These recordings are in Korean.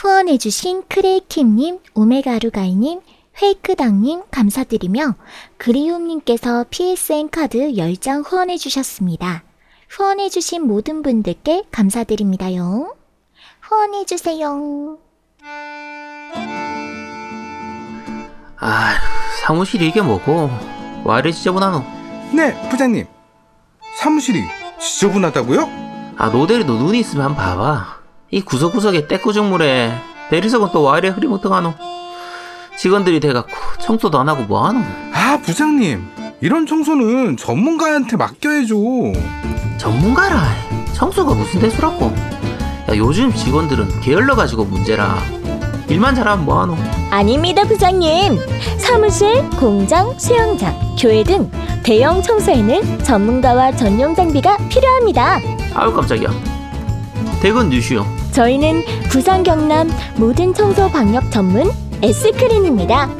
후원해주신 크레이킴님, 오메가루가이님, 페이크당님 감사드리며 그리움님께서 PSN 카드 10장 후원해주셨습니다. 후원해주신 모든 분들께 감사드립니다요. 후원해주세요. 아, 사무실이 이게 뭐고? 와 이래 지저분하노? 네, 부장님. 사무실이 지저분하다고요? 아, 노대리도 눈이 있으면 한번 봐봐. 이 구석구석에 때꾸죽물에 대리석은 또 와 이래 흐리멍텅하노? 직원들이 돼갖고 청소도 안 하고 뭐하노? 아, 부장님. 이런 청소는 전문가한테 맡겨야죠. 전문가라. 청소가 무슨 대수라고? 야, 요즘 직원들은 게을러가지고 문제라. 일만 잘하면 뭐하노? 아닙니다, 부장님. 사무실, 공장, 수영장, 교회 등 대형 청소에는 전문가와 전용 장비가 필요합니다. 아유 깜짝이야. 대근 뉴슈요. 저희는 부산 경남 모든 청소 방역 전문 S크린입니다.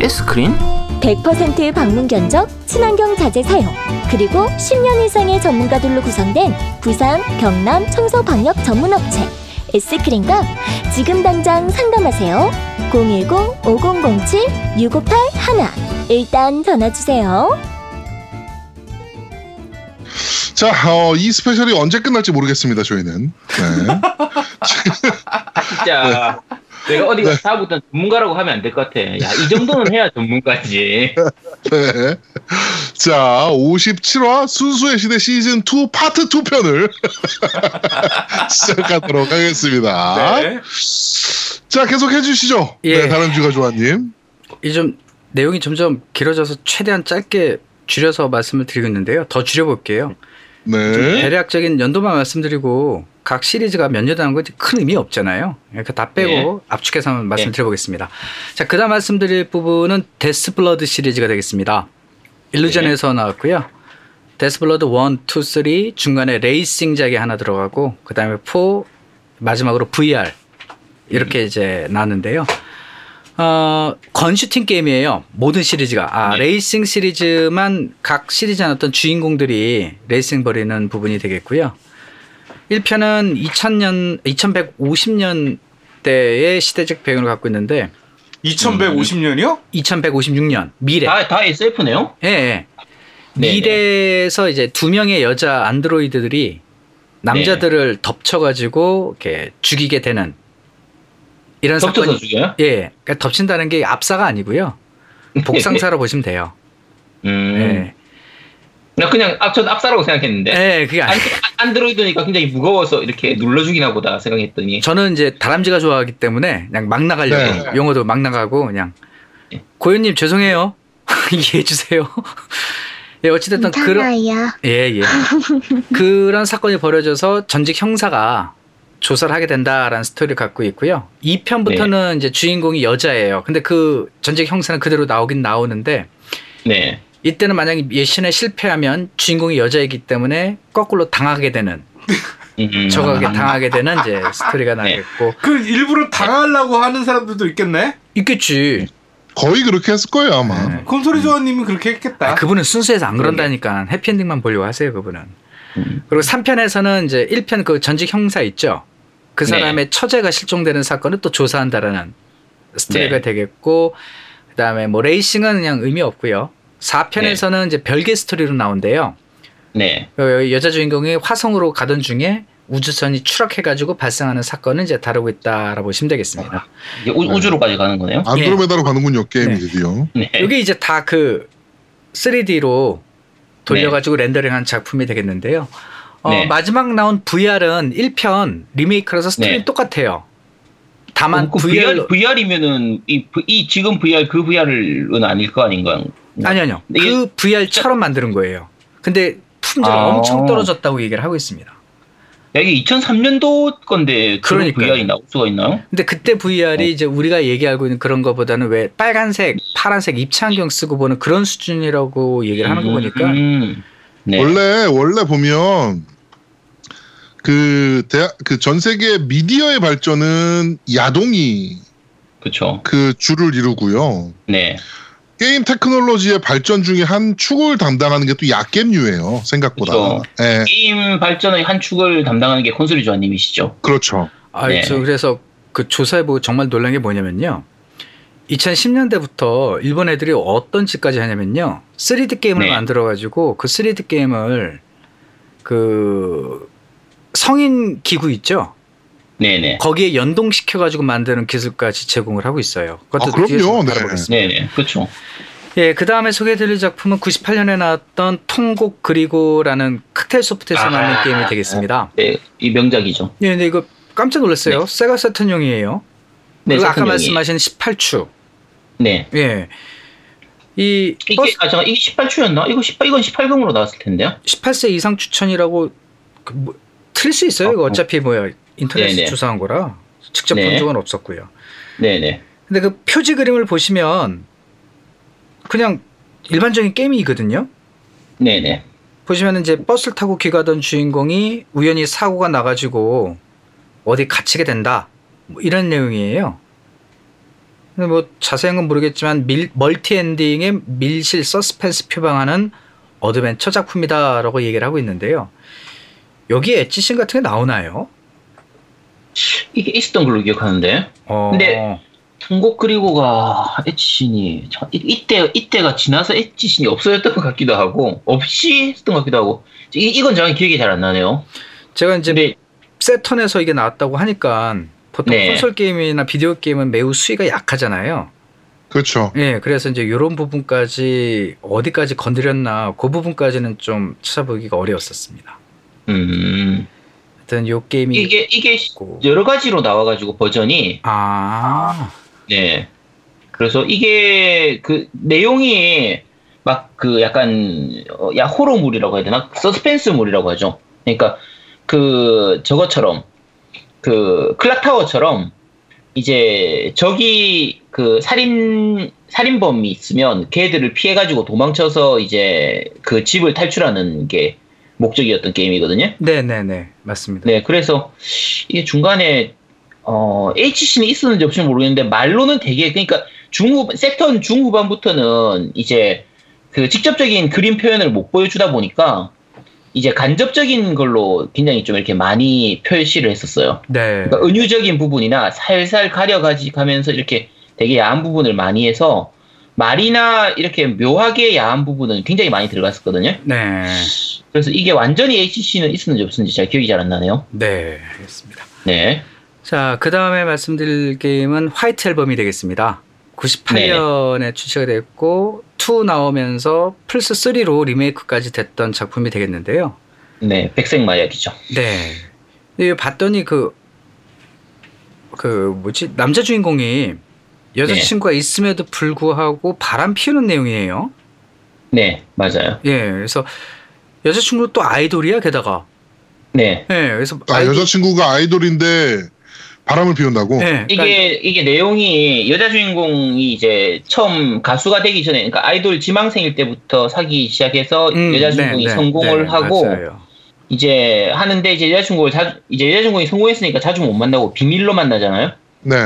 에스크린? 100% 방문 견적, 친환경 자재 사용, 그리고 10년 이상의 전문가들로 구성된 부산, 경남 청소 방역 전문 업체 S크린과 지금 당장 상담하세요. 010-5007-6581 일단 전화 주세요. 자, 어, 이 스페셜이 언제 끝날지 모르겠습니다, 저희는. 네. 진짜 내가 어디 가서 다음부터는 전문가라고 하면 안 될 것 같아. 야, 이 정도는 해야 전문가지. 네. 자, 57화 순수의 시대 시즌 2 파트 2 편을 시작하도록 하겠습니다. 네. 자, 계속 해주시죠. 예. 네, 다른 주가 조아님. 이좀 내용이 점점 길어져서 최대한 짧게 줄여서 말씀을 드리고 있는데요. 더 줄여볼게요. 네. 대략적인 연도만 말씀드리고 각 시리즈가 몇 년이라는 건 큰 의미 없잖아요. 그러니까 다 빼고 네. 압축해서 한번 말씀드려보겠습니다. 자, 그다음 말씀드릴 부분은 Death Blood 시리즈가 되겠습니다. Illusion에서 나왔고요. Death Blood 1, 2, 3 중간에 레이싱작이 하나 들어가고 그다음에 4 마지막으로 VR 이렇게 이제 나왔는데요. 어, 건슈팅 게임이에요. 모든 시리즈가. 아, 네. 레이싱 시리즈만 각 시리즈 한 어떤 주인공들이 레이싱 벌이는 부분이 되겠고요. 1편은 2000년, 2150년 대의 시대적 배경을 갖고 있는데 2150년이요? 2156년 미래. 다, 다 SF네요? 예, 예. 네네. 미래에서 이제 두 명의 여자 안드로이드들이 남자들을 덮쳐가지고 이렇게 죽이게 되는 이런 덮쳐서 사건이 죽여요? 예, 그러니까 덮친다는 게 압사가 아니고요. 복상사로 보시면 돼요. 음. 예, 나 그냥 앞, 저도 앞사라고 생각했는데. 예, 그게 아니. 안, 안드로이드니까 굉장히 무거워서 이렇게 눌러주기나 보다 생각했더니. 저는 이제 다람쥐가 좋아하기 때문에 그냥 막 나가려고 네. 용어도 막 나가고 그냥 예. 고현님 죄송해요 이해해 주세요. 예, 어찌됐든 그런 괜찮아요. 예, 예. 그런 사건이 벌어져서 전직 형사가 조사를 하게 된다라는 스토리를 갖고 있고요. 2편부터는 네. 이제 주인공이 여자예요. 근데 그 전직 형사는 그대로 나오긴 나오는데 네. 이때는 만약에 예신에 실패하면 주인공이 여자이기 때문에 거꾸로 당하게 되는 음. 저거게 당하게 되는 이제 스토리가 네. 나겠고 그 일부러 당하려고 하는 사람들도 있겠네. 있겠지. 거의 그렇게 했을 거예요, 아마. 네. 콘솔이 조아님이 그렇게 했겠다. 아, 그분은 순수해서 안 그런다니까 해피엔딩만 보려고 하세요 그분은. 음. 그리고 3편에서는 이제 1편 그 전직 형사 있죠. 그 네. 사람의 처제가 실종되는 사건을 또 조사한다라는 스토리가 네. 되겠고 그다음에 뭐 레이싱은 그냥 의미 없고요. 4편에서는 이제 별개 스토리로 나온대요. 네. 그 여자 주인공이 화성으로 가던 중에 우주선이 추락해가지고 발생하는 사건을 이제 다루고 있다라고 보시면 되겠습니다. 이게 우, 우주로까지 가는 거네요? 안드로메다로 가는군요, 게임이 네. 드디어. 네. 이게 이제 다 그 3D로 돌려가지고 렌더링한 작품이 되겠는데요. 어, 네. 마지막 나온 VR은 1편 리메이크라서 스토리 네. 똑같아요. 다만 어, 그 VR, VR, VR이면은 이, 이 지금 VR 그 VR은 아닐 거 아닌가? 아니 아니요. 이게 그 VR처럼 만드는 거예요. 근데 품질이 아. 엄청 떨어졌다고 얘기를 하고 있습니다. 야, 이게 2003년도 건데 그런. VR이 나올 수가 있나요? 근데 그때 어. VR이 이제 우리가 얘기하고 있는 그런 거보다는 왜 빨간색, 파란색 입체안경 쓰고 보는 그런 수준이라고 얘기를 하는 거 보니까 음, 네. 원래, 원래 보면, 그, 대학, 그 전 세계 미디어의 발전은 야동이 그쵸. 그 줄을 이루고요. 네. 게임 테크놀로지의 발전 중에 한 축을 담당하는 게또 야겜류예요 생각보다. 그쵸. 예, 게임 발전의 한 축을 담당하는 게 콘솔이 조아님이시죠. 그렇죠. 아, 네. 저 그래서 그 조사해보고 정말 놀란 게 뭐냐면요. 2010년대부터 일본 애들이 어떤 짓까지 하냐면요. 3D 게임을 네. 만들어가지고 그 3D 게임을 그 성인 기구 있죠. 네네. 거기에 연동시켜 가지고 만드는 기술까지 제공을 하고 있어요. 그것도 아, 그럼요. 네. 알아보겠습니다. 네네. 그렇죠. 예, 그 다음에 소개해드릴 작품은 98년에 나왔던 통곡 그리고라는 칵테일 소프트에서 아. 만든 게임이 되겠습니다. 네, 이 명작이죠. 예, 근데 이거 깜짝 놀랐어요. 네. 세가 세턴용이에요. 네, 그리고 아까. 말씀하신 18추. 네. 예. 이 이게 버스 아 잠깐 이게 18초였나? 이거 18 이건 18금으로 나왔을 텐데요. 18세 이상 추천이라고 그 뭐, 틀릴 수 있어요. 이거 어, 어. 어차피 뭐야 인터넷에 네네. 조사한 거라 직접 본 네. 적은 없었고요. 네네. 근데 그 표지 그림을 보시면 그냥 일반적인 게임이거든요. 네네. 보시면 이제 버스를 타고 귀가던 주인공이 우연히 사고가 나가지고 어디 갇히게 된다. 뭐 이런 내용이에요. 근데 뭐 자세한 건 모르겠지만 밀, multi ending의 밀실 서스펜스 표방하는 어드벤처 작품이다라고 얘기를 하고 있는데요. 여기에 H신 같은 게 나오나요? 이게 있었던 걸로 기억하는데. 어, 근데 통곡 그리고가 H신이 이- 이때 이때가 지나서 H신이 없어졌던 것 같기도 하고 없이 했던 것 같기도 하고 이, 이건 정확히 기억이 잘 안 나네요. 제가 이제 근데 세턴에서 이게 나왔다고 하니까 보통 네. 콘솔 게임이나 비디오 게임은 매우 수위가 약하잖아요. 그렇죠. 예, 그래서 이제 이런 부분까지 어디까지 건드렸나 그 부분까지는 좀 찾아보기가 어려웠었습니다. 음. 하여튼 요 게임이 이게 이게 있고. 여러 가지로 나와가지고 버전이. 아, 네. 그래서 이게 그 내용이 막 그 약간 어, 야 호러물이라고 해야 되나? 서스펜스물이라고 하죠. 그러니까 그 저것처럼 그 클락타워처럼 이제 저기 그 살인 살인범이 있으면 걔들을 피해 가지고 도망쳐서 이제 그 집을 탈출하는 게 목적이었던 게임이거든요. 네, 네, 네, 맞습니다. 네, 그래서 이게 중간에 어, HC는 있었는지 없는지 모르겠는데 말로는 되게 그러니까 중후 세턴 중후반부터는 이제 그 직접적인 그림 표현을 못 보여주다 보니까 이제 간접적인 걸로 굉장히 좀 이렇게 많이 표시를 했었어요. 네, 그러니까 은유적인 부분이나 살살 가려가지 가면서 이렇게 되게 야한 부분을 많이 해서 말이나 이렇게 묘하게 야한 부분은 굉장히 많이 들어갔었거든요. 네, 그래서 이게 완전히 HC는 있었는지 없었는지 잘 기억이 잘 안 나네요. 네, 알겠습니다. 네. 자, 그 다음에 말씀드릴 게임은 화이트 앨범이 되겠습니다. 98년에 출시가 됐고 2 나오면서 플스 3로 리메이크까지 됐던 작품이 되겠는데요. 네, 백색 마약이죠. 네. 근데 이거 봤더니 그, 그, 뭐지, 남자 주인공이 여자친구가 있음에도 불구하고 바람 피우는 내용이에요. 네, 맞아요. 예, 그래서 여자친구도 또 아이돌이야, 게다가. 네. 예, 그래서. 아, 아이돌- 여자친구가 아이돌인데 바람을 피운다고? 예, 그러니까 이게, 이게 내용이 여자 주인공이 이제 처음 가수가 되기 전에, 그러니까 아이돌 지망생일 때부터 사기 시작해서 음, 여자 네, 주인공이 네, 성공을 네, 하고, 맞아요. 이제 하는데 이제 여자친구를 자주, 이제 여자친구이 성공했으니까 자주 못 만나고 비밀로 만나잖아요? 네.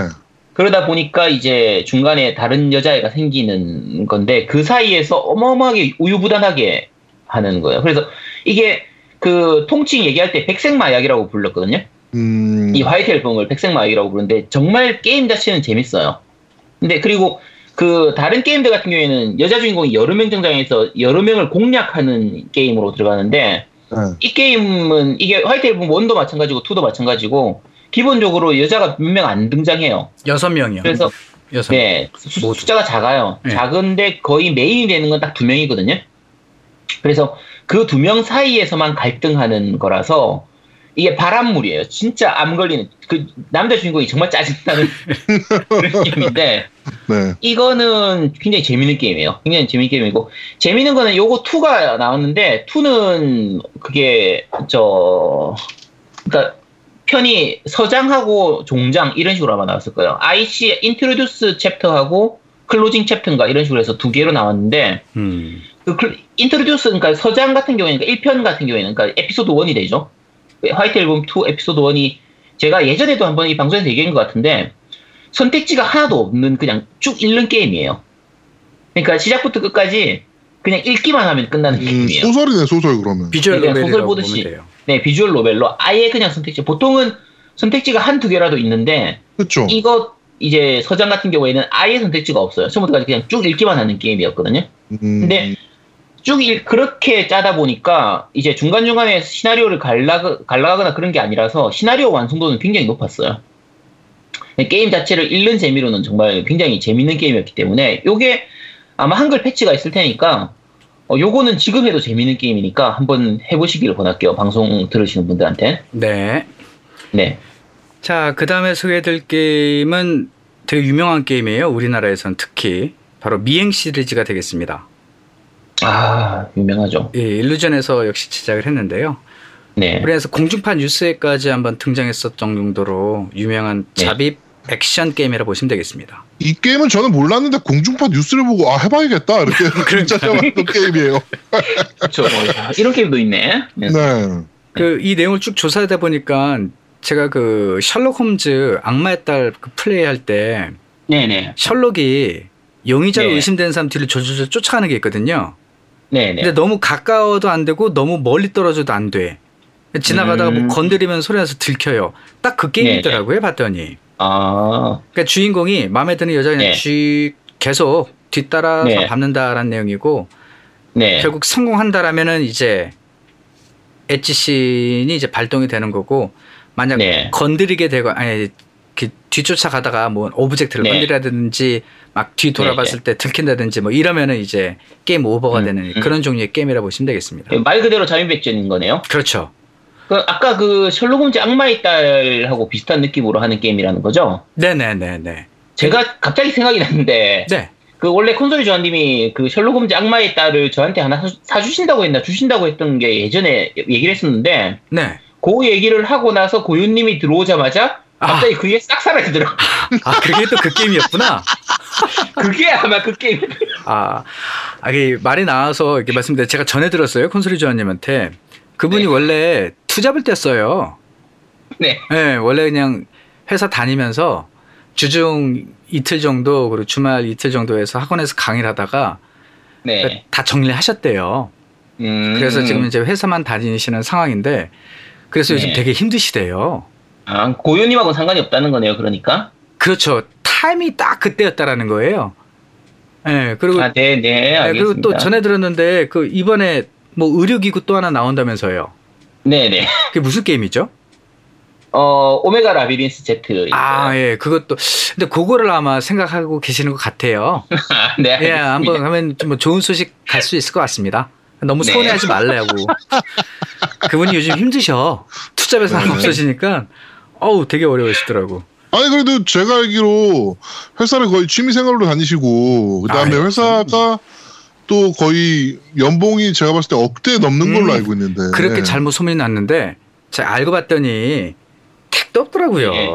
그러다 보니까 이제 중간에 다른 여자애가 생기는 건데 그 사이에서 어마어마하게 우유부단하게 하는 거예요. 그래서 이게 그 통칭 얘기할 때 백색 마약이라고 불렀거든요. 음, 이 White Album을 백색 마약이라고 부르는데 정말 게임 자체는 재밌어요. 근데 그리고 그 다른 게임들 같은 경우에는 여자 주인공이 여러 명 등장해서 여러 명을 공략하는 게임으로 들어가는데 네. 이 게임은 이게 White Album 1도 마찬가지고 2도 마찬가지고 기본적으로 여자가 몇 명 안 등장해요. 여섯 명이요. 그래서 여섯 명. 네, 수- 모두. 숫자가 작아요. 네. 작은데 거의 메인이 되는 건 딱 두 명이거든요. 그래서 그 두 명 사이에서만 갈등하는 거라서 이게 바람물이에요. 진짜 암 걸리는 그 남자 주인공이 정말 짜증나는 그런 게임인데 네. 이거는 굉장히 재밌는 게임이에요. 굉장히 재밌는 게임이고 재밌는 거는 요거 2가 나왔는데 2는 그게 저 그러니까 편이 서장하고 종장 이런 식으로 아마 나왔을 거예요. IC introduce chapter하고 closing chapter인가 이런 식으로 해서 두 개로 나왔는데 음. 그 introduce 그러니까 서장 같은 경우에는 그러니까 1편 같은 경우에는 그러니까 에피소드 1이 되죠. White Album 2 에피소드 1이 제가 예전에도 한번 이 방송에서 얘기한 것 같은데 선택지가 하나도 없는 그냥 쭉 읽는 게임이에요. 그러니까 시작부터 끝까지 그냥 읽기만 하면 끝나는 음, 게임이에요. 소설이네, 소설 그러면. 비주얼 네, 그냥 소설 보듯이. 보면 돼요. 네, visual novel로 아예 그냥 선택지. 보통은 선택지가 한 두 개라도 있는데 그렇죠. 이거 이제 서장 같은 경우에는 아예 선택지가 없어요. 처음부터까지 그냥 쭉 읽기만 하는 게임이었거든요. 음, 근데 쭉 읽, 그렇게 짜다 보니까 이제 중간중간에 시나리오를 갈라, 갈라가거나 그런 게 아니라서 시나리오 완성도는 굉장히 높았어요. 게임 자체를 읽는 재미로는 정말 굉장히 재밌는 게임이었기 때문에 요게 아마 한글 패치가 있을 테니까 어, 요거는 지금 해도 재밌는 게임이니까 한번 해보시기를 권할게요. 방송 들으시는 분들한테. 네. 네. 자, 그 다음에 소개해드릴 게임은 되게 유명한 게임이에요. 우리나라에선 특히. 바로 미행 시리즈가 되겠습니다. 아, 유명하죠. 예, 일루전에서 역시 제작을 했는데요. 네. 그래서 공중파 뉴스에까지 한번 등장했었던 정도로 유명한 네. 잡입 액션 게임이라 보시면 되겠습니다. 이 게임은 저는 몰랐는데 공중파 뉴스를 보고 아 해봐야겠다 이렇게 진짜 해봤던 게임이에요. 그렇죠. 이런 게임도 있네. 네. 네. 그이 내용을 쭉 조사하다 보니까 제가 그 셜록 홈즈 악마의 딸 그 플레이할 때 네네. 셜록이 용의자로 네. 의심되는 사람 뒤를 졸졸졸 쫓아가는 게 있거든요. 네네. 근데 너무 가까워도 안 되고 너무 멀리 떨어져도 안 돼. 지나가다가 뭐 음. 건드리면 소리 나서 들켜요. 딱 그 게임이더라고요, 봤더니. 아, 그러니까 주인공이 마음에 드는 여자 그냥 네. 쥐 계속 뒤따라서 네. 밟는다라는 내용이고 네. 결국 성공한다라면은 이제 H신이 이제 발동이 되는 거고 만약 네. 건드리게 되고 아니 그 뒤쫓아가다가 뭐 object를 네. 건드리라든지 막 뒤 돌아봤을 때 들킨다든지 뭐 이러면은 이제 game over가 음, 되는 음. 그런 종류의 게임이라 보시면 되겠습니다. 말 그대로 잠입 액션인 거네요. 그렇죠. 그 아까 그 셜록 홈즈 악마의 딸하고 비슷한 느낌으로 하는 게임이라는 거죠. 네네네네. 제가 갑자기 생각이 났는데 네. 그 원래 콘솔이 조아님이 그 셜록 홈즈 악마의 딸을 저한테 하나 사- 사주신다고 했나 주신다고 했던 게 예전에 얘기를 했었는데 네. 그 얘기를 하고 나서 고윤님이 들어오자마자 갑자기 그게 싹 사라지더라고. 아 그게 또 그 게임이었구나. 그게 아마 그 게임. 아, 아, 말이 나와서 이렇게 말씀드려 제가 전해 들었어요 콘솔이 조아님한테 그분이 네. 원래 투잡을 뗐어요. 네. 네, 원래 그냥 회사 다니면서 주중 이틀 정도 그리고 주말 이틀 정도에서 학원에서 강의를 하다가 네. 다 정리를 하셨대요. 음. 그래서 지금 이제 회사만 다니시는 상황인데 그래서 요즘 네. 되게 힘드시대요. 아, 고윤님하고는 상관이 없다는 거네요. 그러니까. 그렇죠. 타임이 딱 그때였다라는 거예요. 네, 그리고 아, 네, 네, 네, 알겠습니다. 그리고 또 전에 들었는데 그 이번에 뭐 의료기구 또 하나 나온다면서요. 네, 네. 그게 무슨 게임이죠? 어, 오메가 라비린스 Z. 아, 예, 그것도. 근데 그거를 아마 생각하고 계시는 것 같아요. 네, 예, 알겠습니다. 한번 하면 좀뭐 좋은 소식 갈 수 있을 것 같습니다. 너무 네. 서운해하지 말라고. 그분이 요즘 힘드셔. 투잡에서 하나 네. 없어지니까 어우 되게 어려우시더라고. 아니 그래도 제가 알기로 회사를 거의 취미 생활로 다니시고 그다음에 아유, 회사가 또 거의 연봉이 제가 봤을 때 억대 넘는 걸로 음, 알고 있는데 그렇게 잘못 소문이 났는데 제가 알고 봤더니 택도 없더라고요. 네.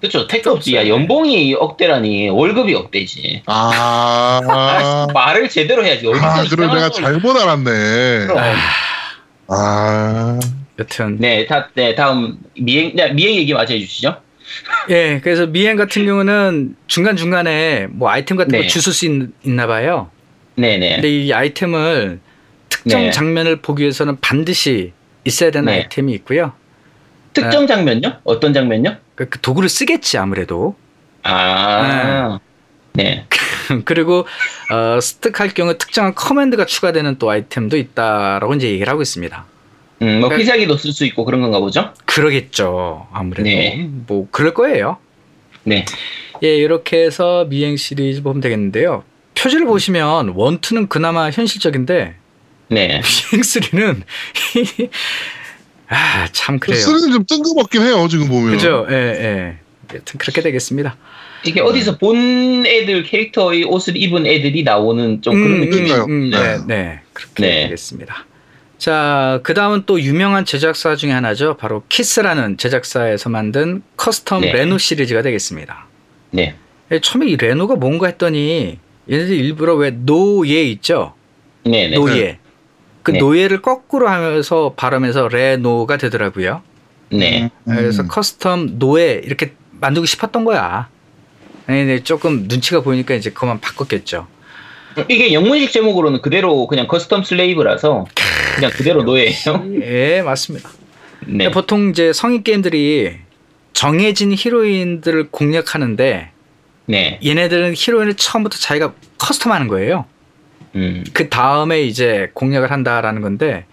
그렇죠. 택도 없지. 야, 연봉이 억대라니 월급이 억대지. 아, 아, 말을 제대로 해야지. 아 그걸 내가 잘못 알았네. 그럼. 아, 여튼 네, 다, 네, 다음 미행, 네, 미행 얘기 마저 해주시죠. 예, 그래서 미행 같은 경우는 중간 중간에 뭐 아이템 같은 네. 거 주술 수 있, 나 봐요. 네, 네. 근데 이 아이템을 특정 네. 장면을 보기 위해서는 반드시 있어야 되는 네. 아이템이 있고요. 특정 장면요? 어떤 장면요? 그, 그 도구를 쓰겠지 아무래도. 아, 네. 그리고 어, 스틱할 경우 특정한 커맨드가 추가되는 또 아이템도 있다라고 이제 얘기를 하고 있습니다. 음, 뭐 그러니까- 피자기도 쓸수 있고 그런 건가 보죠? 그러겠죠. 아무래도 네. 뭐 그럴 거예요. 네. 예, 이렇게 해서 미행 시리즈 보면 되겠는데요. 표지를 보시면 원투는 그나마 현실적인데 네. 미행 3는 아, 참 그래요. 쓰리는 좀 뜬금없긴 해요 지금 보면. 그죠? 예, 예. 여튼 그렇게 되겠습니다. 이게 어디서 본 애들 캐릭터의 옷을 입은 애들이 나오는 좀 그런 음, 느낌이 음, 음, 네, 네. 네. 그렇게 네. 되겠습니다. 자, 그 다음은 또 유명한 제작사 중에 하나죠. 바로 KISS라는 제작사에서 만든 custom 네. 레노 시리즈가 되겠습니다. 네. 예, 처음에 이 레노가 뭔가 했더니 얘네들 일부러 왜 노예 있죠? 네, 네. 노예. 그 네. 노예를 거꾸로 하면서 발음해서 레노가 되더라고요. 네. 그래서 음. custom 노예 이렇게 만들고 싶었던 거야. 네, 네, 조금 눈치가 보이니까 이제 그만 바꿨겠죠. 이게 영문식 제목으로는 그대로 그냥 custom slave라서 그냥 그대로 노예예요. 예, 맞습니다. 네. 보통 이제 성인 게임들이 정해진 히로인들을 공략하는데 네. 얘네들은 히로인을 처음부터 자기가 custom하는 거예요. 음. 그 다음에 이제 공략을 한다라는 건데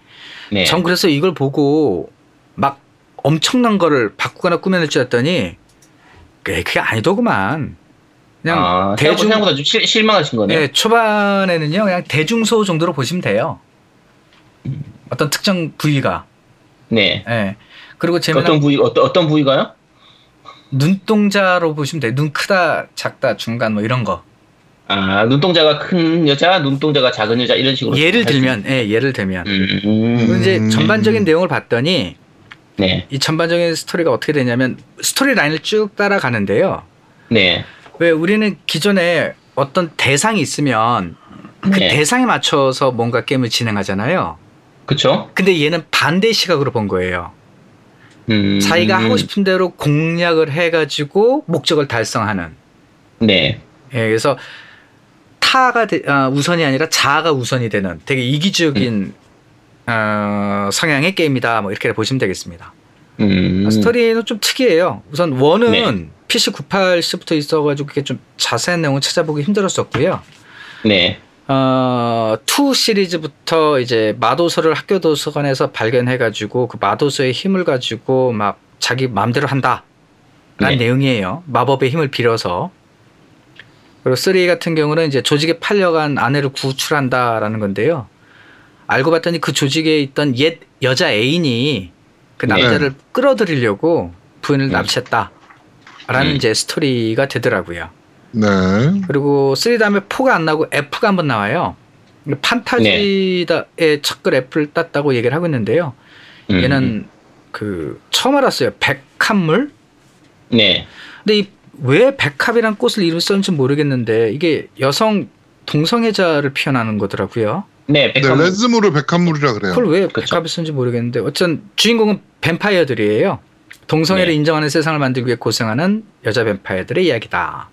네. 전 그래서 이걸 보고 막 엄청난 거를 바꾸거나 꾸며낼 줄 알았더니 그게 아니더구만. 그냥 아, 대중 생각보다 좀 실, 실망하신 거네요. 네, 초반에는요 그냥 대중소 정도로 보시면 돼요. 어떤 특정 부위가. 네. 예. 그리고 재미난 어떤 부위 어떤 어떤 부위가요? 눈동자로 보시면 돼요. 눈 크다, 작다, 중간 뭐 이런 거. 아 눈동자가 큰 여자, 눈동자가 작은 여자 이런 식으로. 예를 들면, 예, 예를 들면. 음. 이제 음. 전반적인 내용을 봤더니 네. 이 전반적인 스토리가 어떻게 되냐면 스토리 라인을 쭉 따라가는데요. 네. 왜 우리는 기존에 어떤 대상이 있으면 그 네. 대상에 맞춰서 뭔가 게임을 진행하잖아요. 그쵸? 근데 얘는 반대 시각으로 본 거예요. 음. 자기가 하고 싶은 대로 공략을 해가지고 목적을 달성하는. 네. 예, 그래서 타가 되- 아, 우선이 아니라 자아가 우선이 되는 되게 이기적인 어, 성향의 게임이다. 뭐 이렇게 보시면 되겠습니다. 음. 스토리는 좀 특이해요. 우선 원은 네. PC 98시부터 있어가지고 그게 좀 자세한 내용을 찾아보기 힘들었었고요. 네. 어, 2 시리즈부터 이제 마도서를 학교 도서관에서 발견해가지고 그 마도서의 힘을 가지고 막 자기 마음대로 한다. 라는 네. 내용이에요. 마법의 힘을 빌어서. 그리고 3 같은 경우는 이제 조직에 팔려간 아내를 구출한다라는 건데요. 알고 봤더니 그 조직에 있던 옛 여자 애인이 그 네. 남자를 끌어들이려고 부인을 네. 납치했다. 라는 음. 이제 스토리가 되더라고요. 네. 그리고 3 다음에 4가 안 나고 F가 한번 나와요. 판타지다의 첫글 F를 땄다고 얘기를 하고 있는데요. 음. 얘는 그 처음 알았어요. 백합물? 네. 근데 이 왜 백합이란 꽃을 이름 썼는지 모르겠는데 이게 여성 동성애자를 표현하는 거더라고요. 네. 네, 백합. 레즈무를 백합물이라 그래요. 그걸 왜 그쵸. 백합을 썼는지 모르겠는데 어쨌든 주인공은 뱀파이어들이에요. 동성애를 네. 인정하는 세상을 만들기 위해 고생하는 여자 뱀파이어들의 이야기다.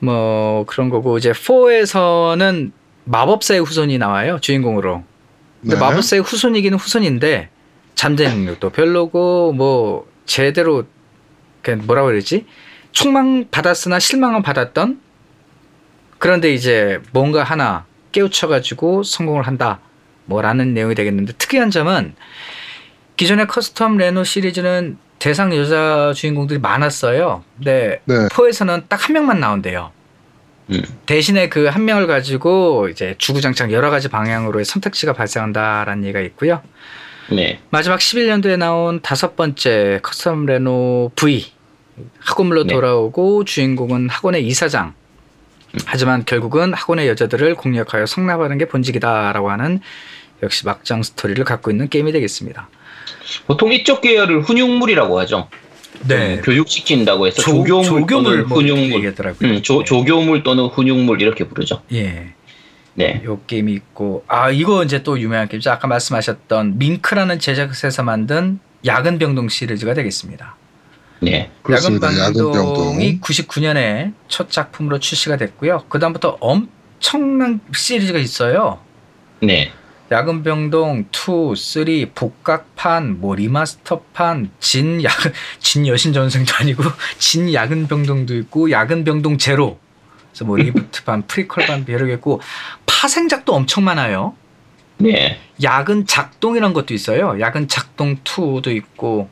뭐 그런 거고 이제 4에서는 마법사의 후손이 나와요 주인공으로. 근데 네. 마법사의 후손이기는 후손인데 잠재 능력도 별로고 뭐 제대로 그 뭐라 그러지 총망 받았으나 실망은 받았던 그런데 이제 뭔가 하나 깨우쳐가지고 성공을 한다 뭐라는 내용이 되겠는데 특이한 점은 기존의 custom 레노 시리즈는 대상 여자 주인공들이 많았어요. 근데 네. 4에서는 딱 한 명만 나온대요. 음. 대신에 그 한 명을 가지고 이제 주구장창 여러 가지 방향으로의 선택지가 발생한다라는 얘기가 있고요. 네. 마지막 11년도에 나온 다섯 번째 custom 레노 V 학원물로 네. 돌아오고 주인공은 학원의 이사장. 하지만 결국은 학원의 여자들을 공략하여 성납하는 게 본직이다라고 하는 역시 막장 스토리를 갖고 있는 게임이 되겠습니다. 보통 이쪽 계열을 훈육물이라고 하죠. 음, 교육시킨다고 해서 조- 조교물, 조교물 또는 뭐 훈육물. 얘기하더라고요. 음, 조, 조교물 또는 훈육물 이렇게 부르죠. 예. 네. 요 게임이 있고 아 이거 이제 또 유명한 게임이죠. 아까 말씀하셨던 Mink라는 제작사에서 만든 야근 병동 시리즈가 되겠습니다. 네. 그렇습니다. 야근 병동이 병동. 99년에 첫 작품으로 출시가 됐고요. 그 다음부터 엄청난 시리즈가 있어요. 네. 야근 병동 2, 3, 복각판, 뭐 remaster판, 진 야근 진 여신 전생도 아니고 진 야근 병동도 있고 야근 병동 제로. 그래서 뭐 reboot판, prequel판 여러 개 있고 파생작도 엄청 많아요. 네. 야근 작동이란 것도 있어요. 야근 작동 2도 있고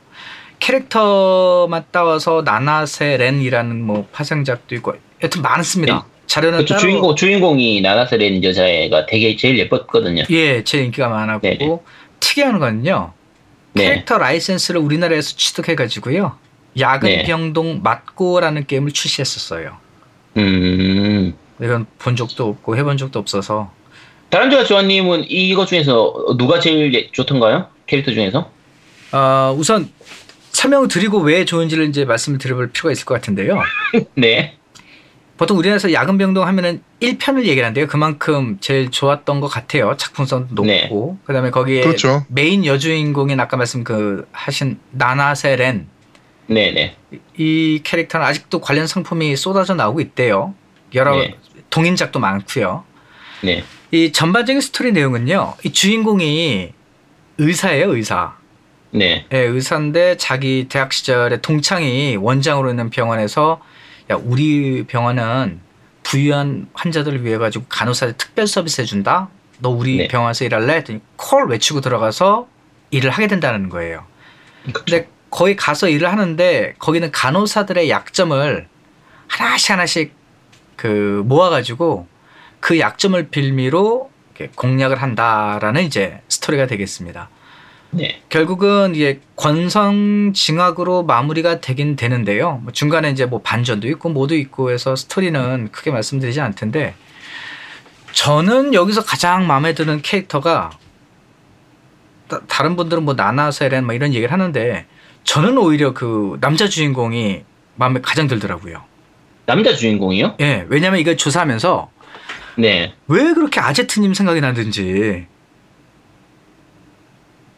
캐릭터만 따와서 나나세 렌이라는 뭐 파생작도 있고 여튼 많습니다. 자료는 그렇죠. 따로 주인공 주인공이 나나세 렌 여자애가 되게 제일 예뻤거든요. 예, 제일 인기가 많았고 네네. 특이한 건요. 네. 캐릭터 라이센스를 우리나라에서 취득해 가지고요. 야근 네. 병동 맞고라는 게임을 출시했었어요. 음. 이건 본 적도 없고 해본 적도 없어서 다른조아 조아님은 이거 중에서 누가 제일 예- 좋던가요? 캐릭터 중에서? 어, 우선 설명을 드리고 왜 좋은지를 이제 말씀을 드려볼 필요가 있을 것 같은데요. 네. 보통 우리나라에서 야근 병동 하면은 1편을 얘기를 한대요. 그만큼 제일 좋았던 것 같아요. 작품성도 높고. 네. 그다음에 거기에 그렇죠. 메인 여주인공인 아까 말씀 그 하신 나나세렌 네네. 이 캐릭터는 아직도 관련 상품이 쏟아져 나오고 있대요. 여러 네. 동인작도 많고요. 네. 이 전반적인 스토리 내용은요. 이 주인공이 의사예요, 의사. 네. 예, 의사인데 자기 대학 시절에 동창이 원장으로 있는 병원에서 야 우리 병원은 부유한 환자들을 위해 가지고 간호사 특별 서비스 해준다. 너 우리 네. 병원에서 일할래? 했더니 콜 외치고 들어가서 일을 하게 된다는 거예요. 근데 거기 가서 일을 하는데 거기는 간호사들의 약점을 하나씩 하나씩 그 모아가지고 그 약점을 빌미로 공략을 한다라는 이제 스토리가 되겠습니다. 네. 결국은 이게 권성 징악으로 마무리가 되긴 되는데요. 뭐 중간에 이제 뭐 반전도 있고 뭐도 있고 해서 스토리는 크게 말씀드리지 않을 텐데 저는 여기서 가장 마음에 드는 캐릭터가 다, 다른 분들은 뭐 나나세렌 뭐 이런 얘기를 하는데 저는 오히려 그 남자 주인공이 마음에 가장 들더라고요. 남자 주인공이요? 예, 왜냐면 이걸 조사하면서 네. 왜 그렇게 아제트님 생각이 나든지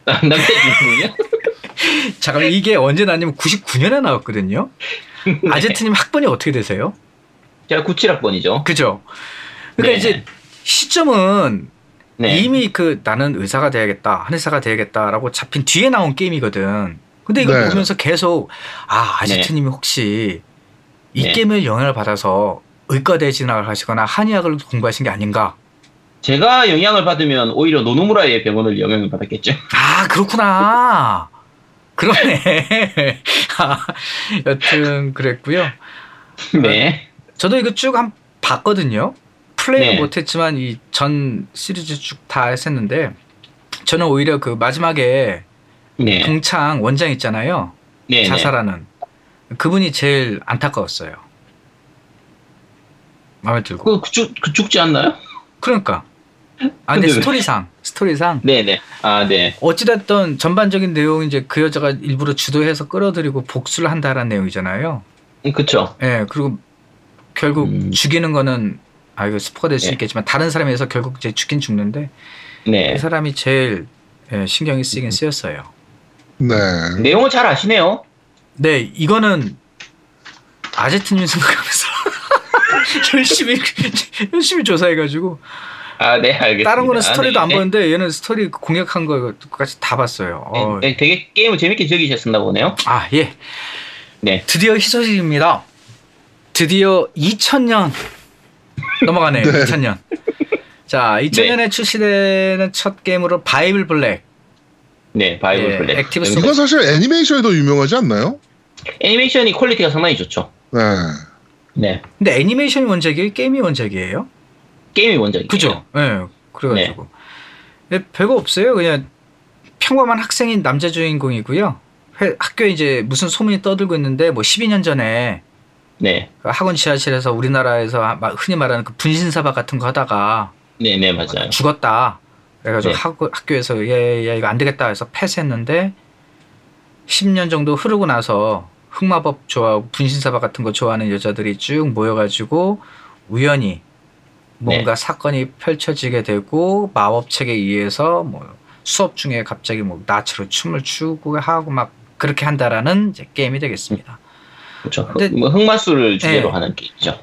남자 주인공이요? 잠깐 이게 언제 나냐면 99년에 나왔거든요. 아제트님 학번이 어떻게 되세요? 제가 97학번이죠. 그죠? 그러니까 네. 이제 시점은 네. 이미 그 나는 의사가 돼야겠다, 한의사가 돼야겠다라고 잡힌 뒤에 나온 게임이거든. 근데 이걸 네. 보면서 계속 아 아제트님이 혹시 이 네. 게임을 영향을 받아서 의과대에 진학을 하시거나 한의학을 공부하신 게 아닌가? 제가 영향을 받으면 오히려 노노무라의 병원을 영향을 받았겠죠. 아 그렇구나. 그러네. 아, 여튼 그랬고요. 네. 저도 이거 쭉 한 봤거든요. 플레이는 네. 못했지만 이 전 시리즈 쭉 다 했었는데 저는 오히려 그 마지막에 네. 동창 원장 있잖아요. 네. 자살하는 그분이 제일 안타까웠어요. 마음에 들고. 그, 그, 죽, 그 죽지 않나요? 그러니까. 아 근데? 스토리상 스토리상 네네. 아, 네. 어찌됐든 전반적인 내용이 이제 그 여자가 일부러 주도해서 끌어들이고 복수를 한다라는 내용이잖아요. 음, 그쵸. 예, 그리고 결국 음. 죽이는 거는 아 이거 스포가 될수 네. 있겠지만 다른 사람에 의해서 결국 이제 죽긴 죽는데 네. 그 사람이 제일 예, 신경이 쓰이긴 쓰였어요. 네. 내용을 잘 아시네요. 네, 이거는 아제트님 생각하면서 열심히 열심히 조사해가지고 아, 네, 알겠습니다. 다른 거는 스토리도 네, 안 네. 보는데 얘는 스토리 공략한 거까지 다 봤어요. 어, 네, 네, 되게 게임을 재밌게 즐기셨나 보네요. 아 예, 네. 드디어 희소식입니다. 드디어 2000년 넘어가네요. 2000년. 자, 2000년에 출시되는 첫 게임으로 Bible Black. 네, Bible 예, Black. Active 음, 이거 사실 애니메이션에도 유명하지 않나요? 애니메이션이 퀄리티가 상당히 좋죠. 네. 네. 근데 애니메이션이 원작이에요? 게임이 원작이에요? 게임이 원작이에요. 그죠? 예. 네, 그래가지고. 네. 예, 별거 없어요. 그냥 평범한 학생인 남자 주인공이고요. 회- 학교에 이제 무슨 소문이 떠들고 있는데 뭐 12년 전에 네. 그 학원 지하실에서 우리나라에서 마- 흔히 말하는 그 분신사바 같은 거 하다가 네, 네, 맞아요. 죽었다. 그래가지고 네. 학교, 학교에서 얘, 얘 이거 안 되겠다 해서 폐쇄했는데 10년 정도 흐르고 나서 흑마법 좋아하고 분신사바 같은 거 좋아하는 여자들이 쭉 모여가지고 우연히 뭔가 사건이 펼쳐지게 되고 마법책에 의해서 뭐 수업 중에 갑자기 뭐 나치로 춤을 추고 하고 막 그렇게 한다라는 이제 게임이 되겠습니다. 그렇죠. 근데- 흑, 뭐 흑마술을 주제로 네. 하는 게임이죠.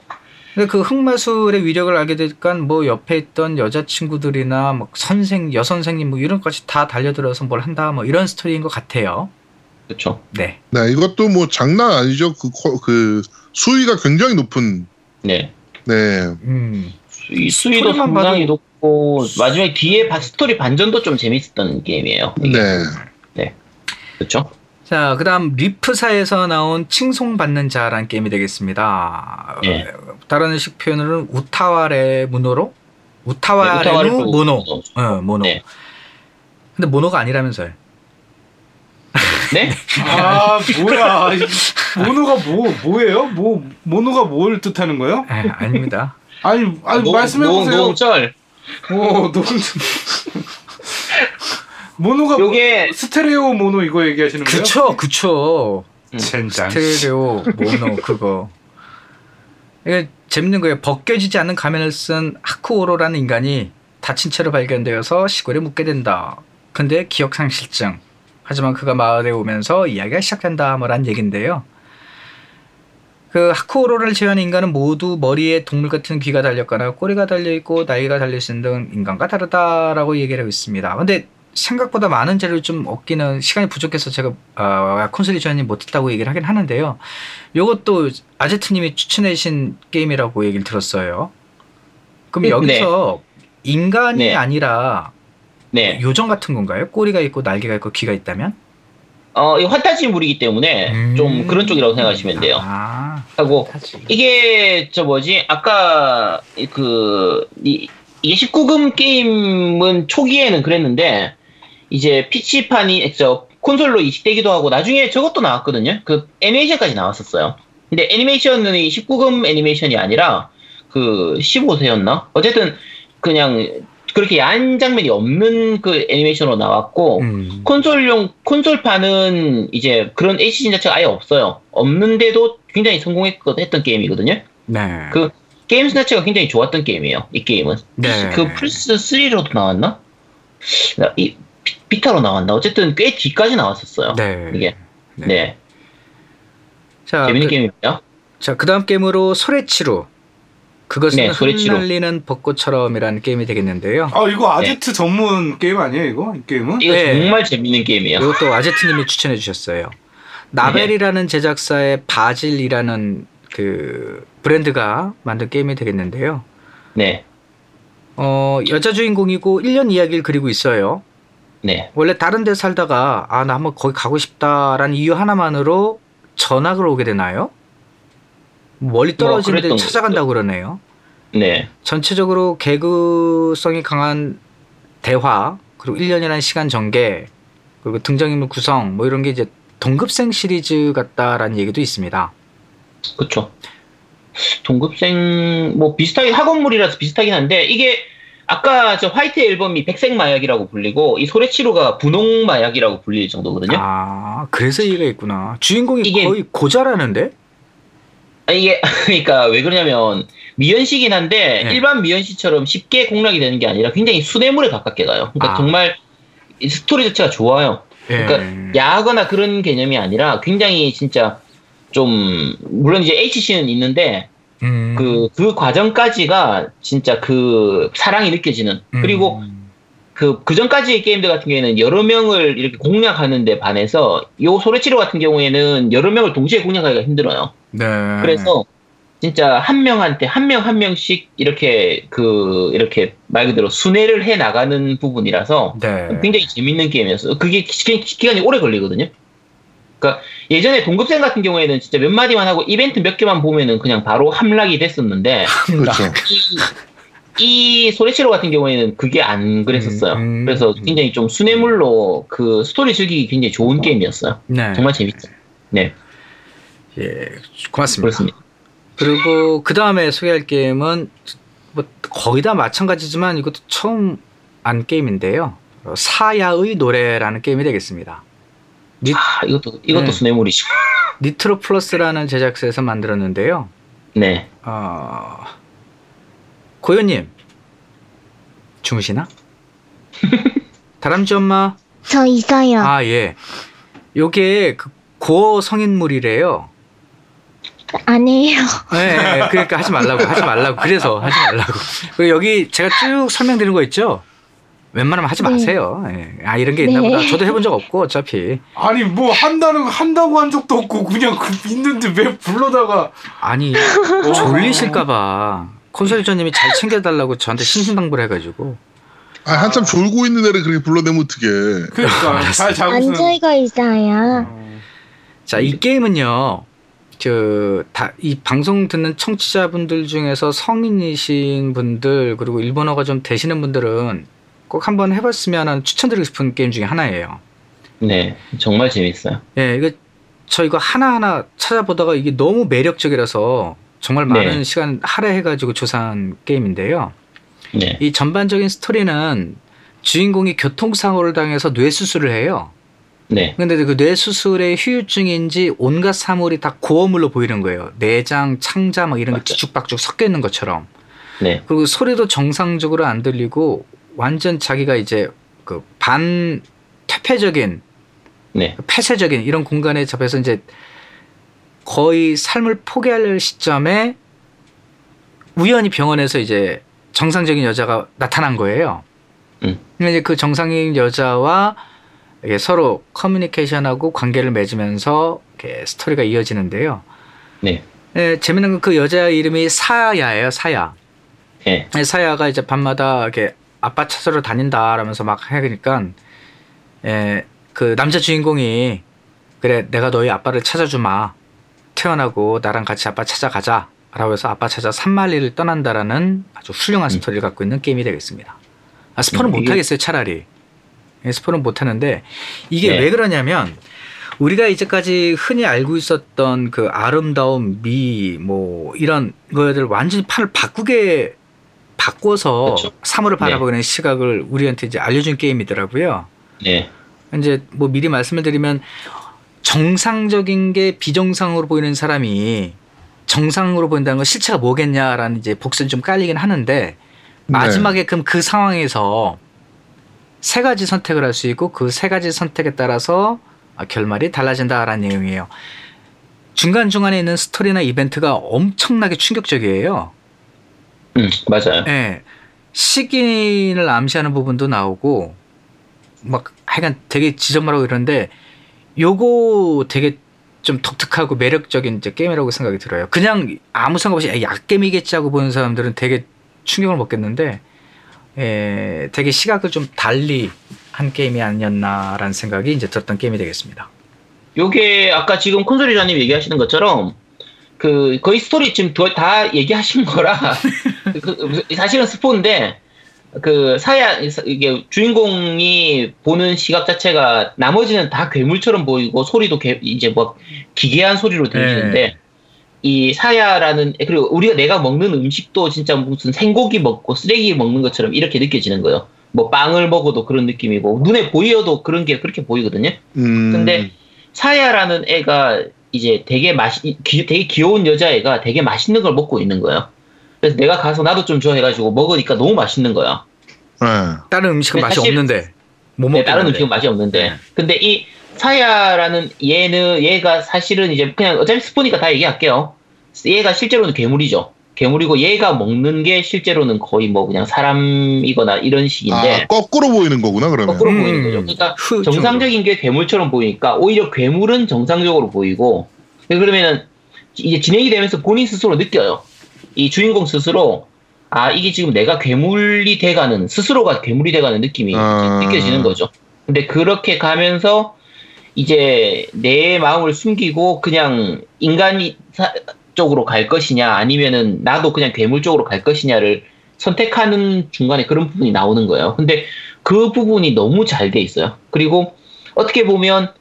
근데 그 흑마술의 위력을 알게 되니까 뭐 옆에 있던 여자친구들이나 뭐 선생 여선생님 뭐 이런 것이 다 달려들어서 뭘 한다 뭐 이런 스토리인 것 같아요. 그렇죠. 네. 네, 이것도 뭐 장난 아니죠. 그, 코- 그 수위가 굉장히 높은. 네. 네. 음. 이 수위도 상당히 봐도- 높고 마지막에 뒤에 바- 스토리 반전도 좀 재밌었던 게임이에요. 이게. 네. 그렇죠. 자, 그다음 Leaf사에서 나온 칭송받는 자라는 게임이 되겠습니다. 예. 어, 다른 식 표현으로는 うたわれ むのろ? 네, うたわれ む もの. 어, もの. 네. 근데 もの가 아니라면서요. 네? 아 뭐야 이 もの가 뭐 뭐예요? 뭐 もの가 뭘 뜻하는 거예요? 에, 아닙니다. 아니 아니 노- 말씀해 노- 보세요. 노홍철. Oh no. もの가 뭐- 요게 스테레오 모노 이거 얘기하시는 거예요? 그쵸, 그쵸. 젠장. 스테레오 모노 그거. 이게 재밌는 거예요. 벗겨지지 않는 가면을 쓴 하쿠오로라는 인간이 다친 채로 발견되어서 시골에 묵게 된다. 근데 기억 상실증. 하지만 그가 마을에 오면서 이야기가 시작된다. 뭐란 얘긴데요. 그 하쿠오로를 제외한 인간은 모두 머리에 동물 같은 귀가 달렸거나 꼬리가 달려 있고 나이가 달려 있는 등 인간과 다르다라고 얘기를 하고 있습니다. 근데 생각보다 많은 자료를 좀 얻기는 시간이 부족해서 제가 어, 콘솔이 전이 못했다고 얘기를 하긴 하는데요. 요것도 아제트님이 추천해주신 게임이라고 얘기를 들었어요. 그럼 네. 여기서 인간이 네. 아니라 네. 요정 같은 건가요? 꼬리가 있고 날개가 있고 귀가 있다면? 어, 이 환타지물이기 때문에 음. 좀 그런 쪽이라고 생각하시면 돼요. 아, 하고 하지. 이게 저 뭐지 아까 그 이, 이게 19금 게임은 초기에는 그랬는데 이제 PC판이 저 콘솔로 이식되기도 하고 나중에 저것도 나왔거든요. 그 애니메이션까지 나왔었어요. 근데 애니메이션은 이 19금 애니메이션이 아니라 그 15세였나? 어쨌든 그냥 그렇게 야한 장면이 없는 그 애니메이션으로 나왔고 음. 콘솔용 콘솔판은 이제 그런 HC 자체가 아예 없어요. 없는데도 굉장히 성공했던 게임이거든요. 네. 그 게임 자체가 굉장히 좋았던 게임이에요. 이 게임은. 네. 그 플스 3로도 나왔나? 나- 이 비- 비타로 나왔나? 어쨌든 꽤 뒤까지 나왔었어요. 네. 이게. 네. 네. 자, 재밌는 그, 게임입니다. 자, 그 다음 게임으로 それ散る. 그것은 네, それ散る. 흩날리는 벚꽃처럼이라는 게임이 되겠는데요. 아 이거 아제트 전문 게임 아니에요 이거 이 게임은? 이거 네. 정말 재밌는 게임이에요. 이것도 아제트님이 추천해 주셨어요. 나벨이라는 제작사의 바질이라는 그 브랜드가 만든 게임이 되겠는데요. 네. 어, 여자 주인공이고 1년 이야기를 그리고 있어요. 네. 원래 다른 데 살다가 아, 나 한번 거기 가고 싶다라는 이유 하나만으로 전학을 오게 되나요? 멀리 데뭐 그랬던 찾아간다고 그러네요. 네. 전체적으로 개그성이 강한 대화 그리고 1년이라는 시간 전개 그리고 등장인물 구성 뭐 이런 게 이제 동급생 시리즈 같다라는 얘기도 있습니다. 그쵸. 동급생, 뭐, 비슷하게, 학원물이라서 비슷하긴 한데, 이게, 아까 저 화이트 앨범이 백색 마약이라고 불리고, 이 소래치루가 분홍 마약이라고 불릴 정도거든요. 아 그래서 이해가 있구나. 주인공이 거의 고자라는데? 아, 이게, 그러니까 왜 그러냐면, 미연시긴 한데, 네. 일반 미연시처럼 쉽게 공략이 되는 게 아니라 굉장히 수뇌물에 가깝게 가요. 그러니까 아. 정말, 이 스토리 자체가 좋아요. 그러니까 예. 야하거나 그런 개념이 아니라 굉장히 진짜 좀, 물론 이제 HC는 있는데, 음. 그, 그 과정까지가 진짜 그 사랑이 느껴지는. 그리고 음. 그, 그 전까지의 게임들 같은 경우에는 여러 명을 이렇게 공략하는데 반해서 요 소래치료 같은 경우에는 여러 명을 동시에 공략하기가 힘들어요. 네. 그래서 진짜 한 명한테 한명한 명씩 이렇게 그, 이렇게 말 그대로 순회를 해 나가는 부분이라서 네. 굉장히 재밌는 게임이었어요. 그게 기, 기간이 오래 걸리거든요. 그러니까 예전에 동급생 같은 경우에는 진짜 몇 마디만 하고 이벤트 몇 개만 보면은 그냥 바로 함락이 됐었는데 그렇죠. 이, 이 소래치로 같은 경우에는 그게 안 그랬었어요. 음, 음, 그래서 음. 굉장히 좀 수뇌물로 그 스토리 즐기기 굉장히 좋은 게임이었어요. 네. 정말 재밌죠. 네, 예. 고맙습니다. 그렇습니다. 그리고 그 다음에 소개할 게임은 뭐 거의 다 마찬가지지만 이것도 처음 안 게임인데요. 어, 사야의 노래라는 게임이 되겠습니다. 니, 아, 이것도 이것도 네. 수뇌물이죠. 니트로 플러스라는 제작사에서 만들었는데요. 네. 어, 고현님 주무시나? 다람쥐 엄마 저 있어요. 아 예. 요게 그 고어 성인물이래요. 아니에요. 예, 예, 그러니까 하지 말라고 하지 말라고 그래서 하지 말라고. 그리고 여기 제가 쭉 설명드린 거 있죠. 웬만하면 하지 네. 마세요. 예. 아 이런 게 있나 네. 보다. 저도 해본 적 없고 어차피 아니 뭐 한다는 한다고 한 적도 없고 그냥 그 있는데 왜 불러다가 아니 졸리실까봐 콘솔전님이 잘 챙겨달라고 저한테 신신당부를 해가지고 아, 한참 졸고 있는 애를 그렇게 불러내면 어떡해. 그러니까 잘 자고 안 들고 있어요. 어, 자이 게임은요. 저다이 방송 듣는 청취자분들 중에서 성인이신 분들 그리고 일본어가 좀 되시는 분들은 꼭 한번 해봤으면 하는 추천드리고 싶은 게임 중에 하나예요. 네, 정말 재밌어요. 예, 이거 저 이거 하나 하나 찾아보다가 이게 너무 매력적이라서 정말 네. 많은 시간 할애해가지고 조사한 게임인데요. 네, 이 전반적인 스토리는 주인공이 교통사고를 당해서 뇌수술을 해요. 네, 근데 그 뇌수술의 후유증인지 온갖 사물이 다 고어물로 보이는 거예요. 내장, 창자 막 이런 게 맞죠. 뒤죽박죽 섞여 있는 것처럼. 네, 그리고 소리도 정상적으로 안 들리고 완전 자기가 이제 그 반 퇴폐적인 네, 폐쇄적인 이런 공간에 잡혀서 이제 거의 삶을 포기할 시점에 우연히 병원에서 이제 정상적인 여자가 나타난 거예요. 음. 근데 이제 그 정상인 여자와 이게 서로 커뮤니케이션하고 관계를 맺으면서 이렇게 스토리가 이어지는데요. 네. 예, 재밌는 건 그 여자 이름이 사야예요, 사야. 예. 예, 사야가 이제 밤마다 이렇게 아빠 찾으러 다닌다라면서 막 해니까 예, 그 남자 주인공이 그래 내가 너희 아빠를 찾아주마 태어나고 나랑 같이 아빠 찾아가자 라고 해서 아빠 찾아 산말리를 떠난다라는 아주 훌륭한 스토리를 갖고 있는 게임이 되겠습니다. 아, 스포는 음, 못하겠어요 차라리 예, 스포는 못하는데 이게 네. 왜 그러냐면 우리가 이제까지 흔히 알고 있었던 그 아름다운 미뭐 이런 거들 완전히 판을 바꾸게 바꿔서 그렇죠. 사물을 네. 바라보는 시각을 우리한테 이제 알려준 게임이더라고요. 네. 이제 뭐 미리 말씀을 드리면 정상적인 게 비정상으로 보이는 사람이 정상으로 보인다는 건 실체가 뭐겠냐라는 이제 복선이 좀 깔리긴 하는데 마지막에 그럼 그 상황에서 세 가지 선택을 할 수 있고 그 세 가지 선택에 따라서 아, 결말이 달라진다라는 내용이에요. 중간 중간에 있는 스토리나 이벤트가 엄청나게 충격적이에요. 음, 맞아요. 예. 시기를 암시하는 부분도 나오고 막 하여간 되게 지저분하고 이런데 요거 되게 좀 독특하고 매력적인 이제 게임이라고 생각이 들어요. 그냥 아무 생각 없이 야, 약게임이겠지 하고 보는 사람들은 되게 충격을 먹겠는데 예, 되게 시각을 좀 달리 한 게임이 아니었나라는 생각이 이제 들었던 게임이 되겠습니다. 요게 아까 지금 콘솔이자님 얘기하시는 것처럼 그 거의 스토리 지금 더- 다 얘기하신 거라 그- 그 사실은 스포인데 그 사야 이게 주인공이 보는 시각 자체가 나머지는 다 괴물처럼 보이고 소리도 개- 이제 뭐 기괴한 소리로 들리는데 이 사야라는 그리고 우리가 내가 먹는 음식도 진짜 무슨 생고기 먹고 쓰레기 먹는 것처럼 이렇게 느껴지는 거예요. 뭐 빵을 먹어도 그런 느낌이고 눈에 보여도 그런 게 그렇게 보이거든요. 음. 근데 사야라는 애가 이제 되게 맛이 기- 되게 귀여운 여자애가 되게 맛있는 걸 먹고 있는 거예요. 그래서 내가 가서 나도 좀 좋아해가지고 먹으니까 너무 맛있는 거야. 네. 다른 음식은 맛이 없는데 못 네. 다른 음식은 맛이 없는데. 네. 근데 이 사야라는 얘는 얘가 사실은 이제 그냥 어차피 스포니까 다 얘기할게요. 얘가 실제로는 괴물이죠. 괴물이고 얘가 먹는 게 실제로는 거의 뭐 그냥 사람이거나 이런 식인데 아, 거꾸로 보이는 거구나, 그러면. 거꾸로 음. 보이는 거죠. 그러니까 흐- 정상적인 게 괴물처럼 보이니까 오히려 괴물은 정상적으로 보이고 그러면은 이제 진행이 되면서 본인 스스로 느껴요. 이 주인공 스스로 아 이게 지금 내가 괴물이 돼가는 스스로가 괴물이 돼가는 느낌이 아. 느껴지는 거죠. 근데 그렇게 가면서 이제 내 마음을 숨기고 그냥 인간이 사- 쪽으로 갈 것이냐 아니면은 나도 그냥 괴물 쪽으로 갈 것이냐를 선택하는 중간에 그런 부분이 나오는 거예요. 근데 그 부분이 너무 잘 돼 있어요. 그리고 어떻게 보면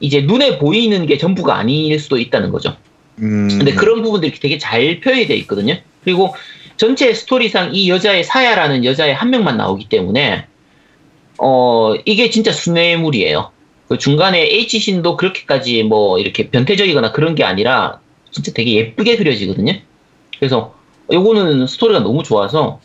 이제 눈에 보이는 게 전부가 아닐 수도 있다는 거죠. 음. 근데 그런 부분들이 되게 잘 표현이 돼 있거든요. 그리고 전체 스토리상 이 여자의 사야라는 여자의 한 명만 나오기 때문에 어 이게 진짜 순애물이에요. 그 중간에 H신도 그렇게까지 뭐 이렇게 변태적이거나 그런 게 아니라 진짜 되게 예쁘게 그려지거든요. 그래서 요거는 스토리가 너무 좋아서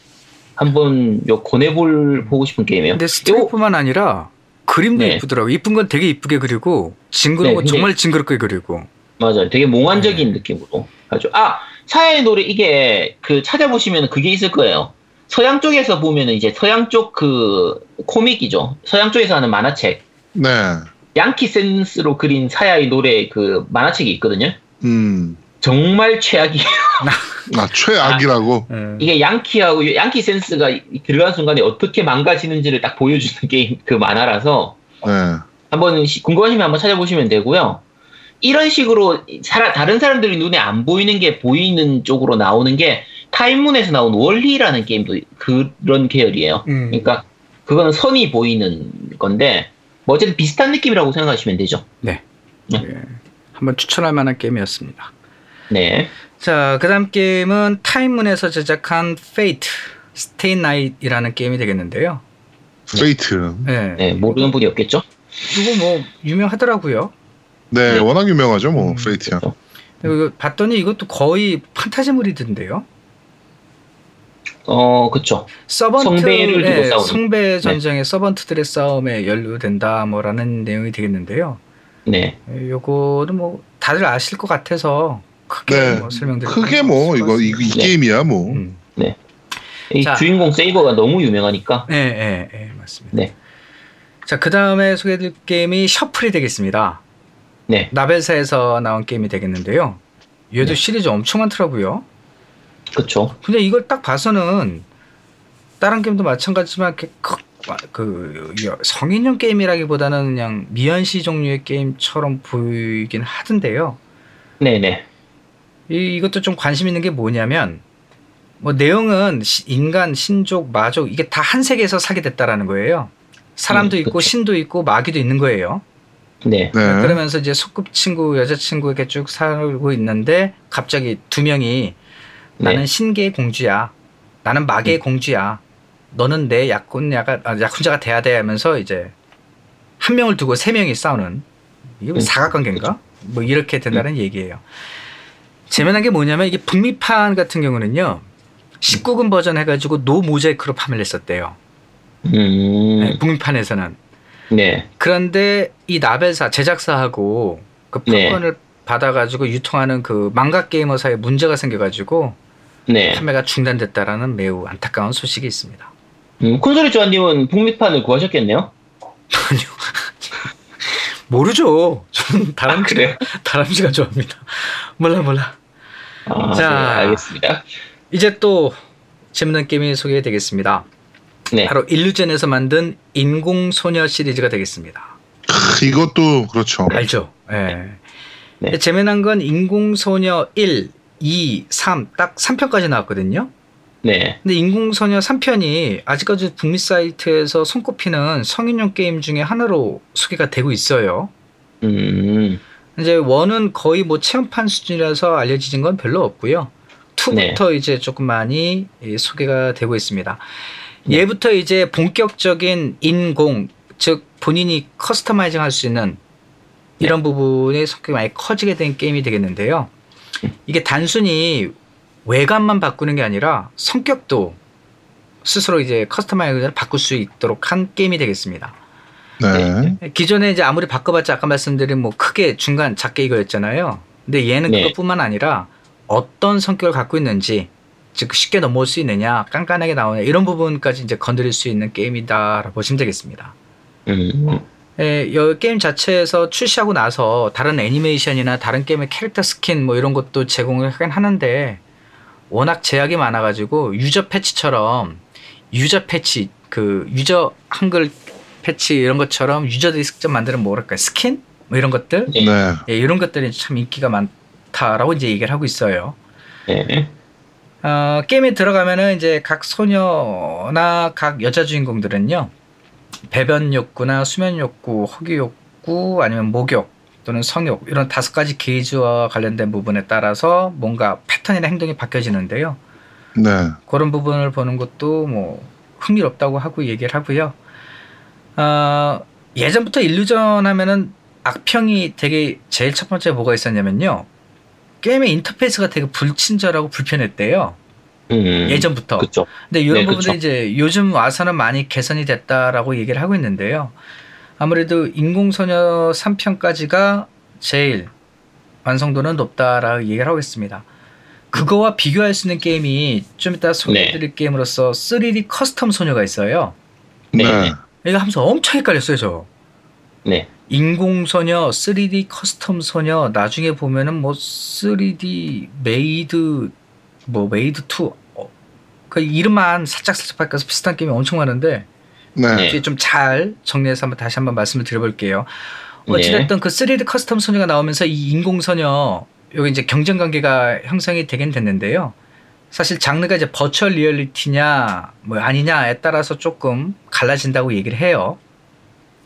한번 요 권해볼 보고 싶은 게임이에요. 근데 요- 스토리뿐만 아니라 그림도 네. 이쁘더라고. 이쁜 건 되게 이쁘게 그리고 징그러운 네, 건 근데- 정말 징그럽게 그리고. 맞아요. 되게 몽환적인 네. 느낌으로 하죠. 아, 사야의 노래 이게 그 찾아보시면 그게 있을 거예요. 서양 쪽에서 보면은 이제 서양 쪽 그 코믹이죠. 서양 쪽에서 하는 만화책. 네. 양키 센스로 그린 사야의 노래 그 만화책이 있거든요. 음. 정말 최악이에요. 아, 최악이라고. 예. 이게 양키하고 양키 센스가 들어간 순간에 어떻게 망가지는지를 딱 보여주는 게임 그 만화라서 네. 한번 시- 궁금하시면 한번 찾아보시면 되고요. 이런 식으로 사람- 다른 사람들이 눈에 안 보이는 게 보이는 쪽으로 나오는 게 타입문에서 나온 월희라는 게임도 그런 계열이에요. 음. 그러니까 그거는 선이 보이는 건데 뭐 어쨌든 비슷한 느낌이라고 생각하시면 되죠. 네. 예. 한번 추천할 만한 게임이었습니다. 네. 자, 그다음 게임은 타입문에서 제작한 Fate/stay night이라는 게임이 되겠는데요. Fate. 네. 네, 모르는 분이 없겠죠. 이거 뭐 유명하더라고요. 네, 네. 워낙 유명하죠, 뭐, 음. Fate야. 그리고 봤더니 이것도 거의 판타지물이던데요. 어, 그쵸. 서번트 성배를 두고 예, 싸우는. 성배 전쟁의 서번트들의 싸움에 연루된다 뭐라는 내용이 되겠는데요. 네. 예, 요거는 뭐 다들 아실 것 같아서 크게 네. 뭐 설명드릴 크게 뭐, 이거, 이, 이. 게임이야, 뭐. 음. 네. 이 자. 주인공 세이버가 너무 유명하니까. 네, 네, 네, 맞습니다. 네. 자, 그 다음에 소개해드릴 게임이 셔플이 되겠습니다. 네. 나벨사에서 나온 게임이 되겠는데요. 얘도 네. 시리즈 엄청 많더라고요. 그쵸. 근데 이걸 딱 봐서는 다른 게임도 마찬가지지만 이렇게 크- 그 성인용 게임이라기보다는 그냥 미연시 종류의 게임처럼 보이긴 하던데요. 네네. 이, 이것도 좀 관심 있는 게 뭐냐면 뭐 내용은 시- 인간, 신족, 마족 이게 다 한 세계에서 살게 됐다라는 거예요. 사람도 음, 있고. 신도 있고 마귀도 있는 거예요. 네. 네. 그러면서 이제 소꿉친구, 여자친구 이렇게 쭉 살고 있는데 갑자기 두 명이 나는 네. 신계의 공주야. 나는 마계의 공주야. 너는 내 약혼자가 아, 약혼자가 돼야 돼 하면서 이제 한 명을 두고 세 명이 싸우는 이게 뭐 음, 사각관계인가? 뭐 이렇게 된다는 얘기예요. 재미난 게 뭐냐면 이게 북미판 같은 경우는요. 19금 버전 해가지고 노 모자이크로 판매를 했었대요. 음. 네, 북미판에서는. 네. 그런데 이 나벨사 제작사하고 그 네. 판권을 받아가지고 유통하는 그 망가 게이머사에 문제가 생겨가지고 네. 판매가 중단됐다라는 매우 안타까운 소식이 있습니다. 음, 콘솔이 조아님은 북미판을 구하셨겠네요? 아니요. 모르죠. 저는 다람쥐, 그래요? 다람쥐가 좋아합니다. 몰라, 몰라. 아, 자. 네, 알겠습니다. 이제 또 재밌는 게임이 소개되겠습니다. 네. 바로 일루전에서 만든 인공소녀 시리즈가 되겠습니다. 크, 이것도 그렇죠. 알죠? 예. 네. 재미난 건 인공소녀 1, 2, 3, 딱 3편까지 나왔거든요. 네. 근데 인공소녀 3편이 아직까지 북미 사이트에서 손꼽히는 성인용 게임 중에 하나로 소개가 되고 있어요. 음. 이제 원은 거의 뭐 체험판 수준이라서 알려진 건 별로 없고요. 2부터 이제 조금 많이 예, 소개가 되고 있습니다. 네. 얘부터 이제 본격적인 인공, 즉 본인이 customizing 할 수 있는 이런 부분의 성격이 많이 커지게 된 게임이 되겠는데요. 이게 단순히 외관만 바꾸는 게 아니라 성격도 스스로 이제 customizing을 바꿀 수 있도록 한 게임이 되겠습니다. 네. 기존에 이제 아무리 바꿔봤자 아까 말씀드린 뭐 크게 중간 작게 이거였잖아요. 근데 얘는 네. 그것뿐만 아니라 어떤 성격을 갖고 있는지 즉 쉽게 넘어올 수 있느냐 깐깐하게 나오냐 이런 부분까지 이제 건드릴 수 있는 게임이다라고 보시면 되겠습니다. 음. 예, 이 게임 자체에서 출시하고 나서 다른 애니메이션이나 다른 게임의 캐릭터 스킨 뭐 이런 것도 제공을 하긴 하는데 워낙 제약이 많아가지고 유저 패치처럼 유저 패치 그 유저 한글 패치 이런 것처럼 유저들이 직접 만드는 뭐랄까 스킨 뭐 이런 것들 네. 네. 예, 이런 것들이 참 인기가 많다라고 이제 얘기를 하고 있어요. 네. 어, 게임에 들어가면은 이제 각 소녀나 각 여자 주인공들은요 배변 욕구나 수면 욕구, 허기 욕구 아니면 목욕 또는 성욕 이런 다섯 가지 게이지와 관련된 부분에 따라서 뭔가 패턴이나 행동이 바뀌어지는데요. 네. 그런 부분을 보는 것도 뭐 흥미롭다고 하고 얘기를 하고요. 어, 예전부터 일루전 하면은 악평이 되게 제일 첫 번째 뭐가 있었냐면요. 게임의 인터페이스가 되게 불친절하고 불편했대요. 음. 예전부터. 그쵸. 근데 이런 네, 그쵸. 이제 요즘 와서는 많이 개선이 됐다라고 얘기를 하고 있는데요. 아무래도 인공소녀 3편까지가 제일 완성도는 높다라고 얘기를 하고 있습니다. 그거와 비교할 수 있는 게임이 좀 이따 소개해드릴 게임으로서 3D custom 소녀가 있어요. 네. 네. 이거 하면서 엄청 헷갈렸어요, 저. 네. 인공소녀, 3D custom 소녀, 나중에 보면은 뭐 3D 메이드, 뭐 메이드 2, 어, 그 이름만 살짝 살짝 바뀌어서 비슷한 게임이 엄청 많은데 네. 네. 이제 좀 잘 정리해서 한번 다시 한번 말씀을 드려볼게요. 네. 어찌됐든 그 3D custom 소녀가 나오면서 이 인공소녀 여기 이제 경쟁 관계가 형성이 되긴 됐는데요. 사실 장르가 이제 virtual reality냐 뭐 아니냐에 따라서 조금 갈라진다고 얘기를 해요.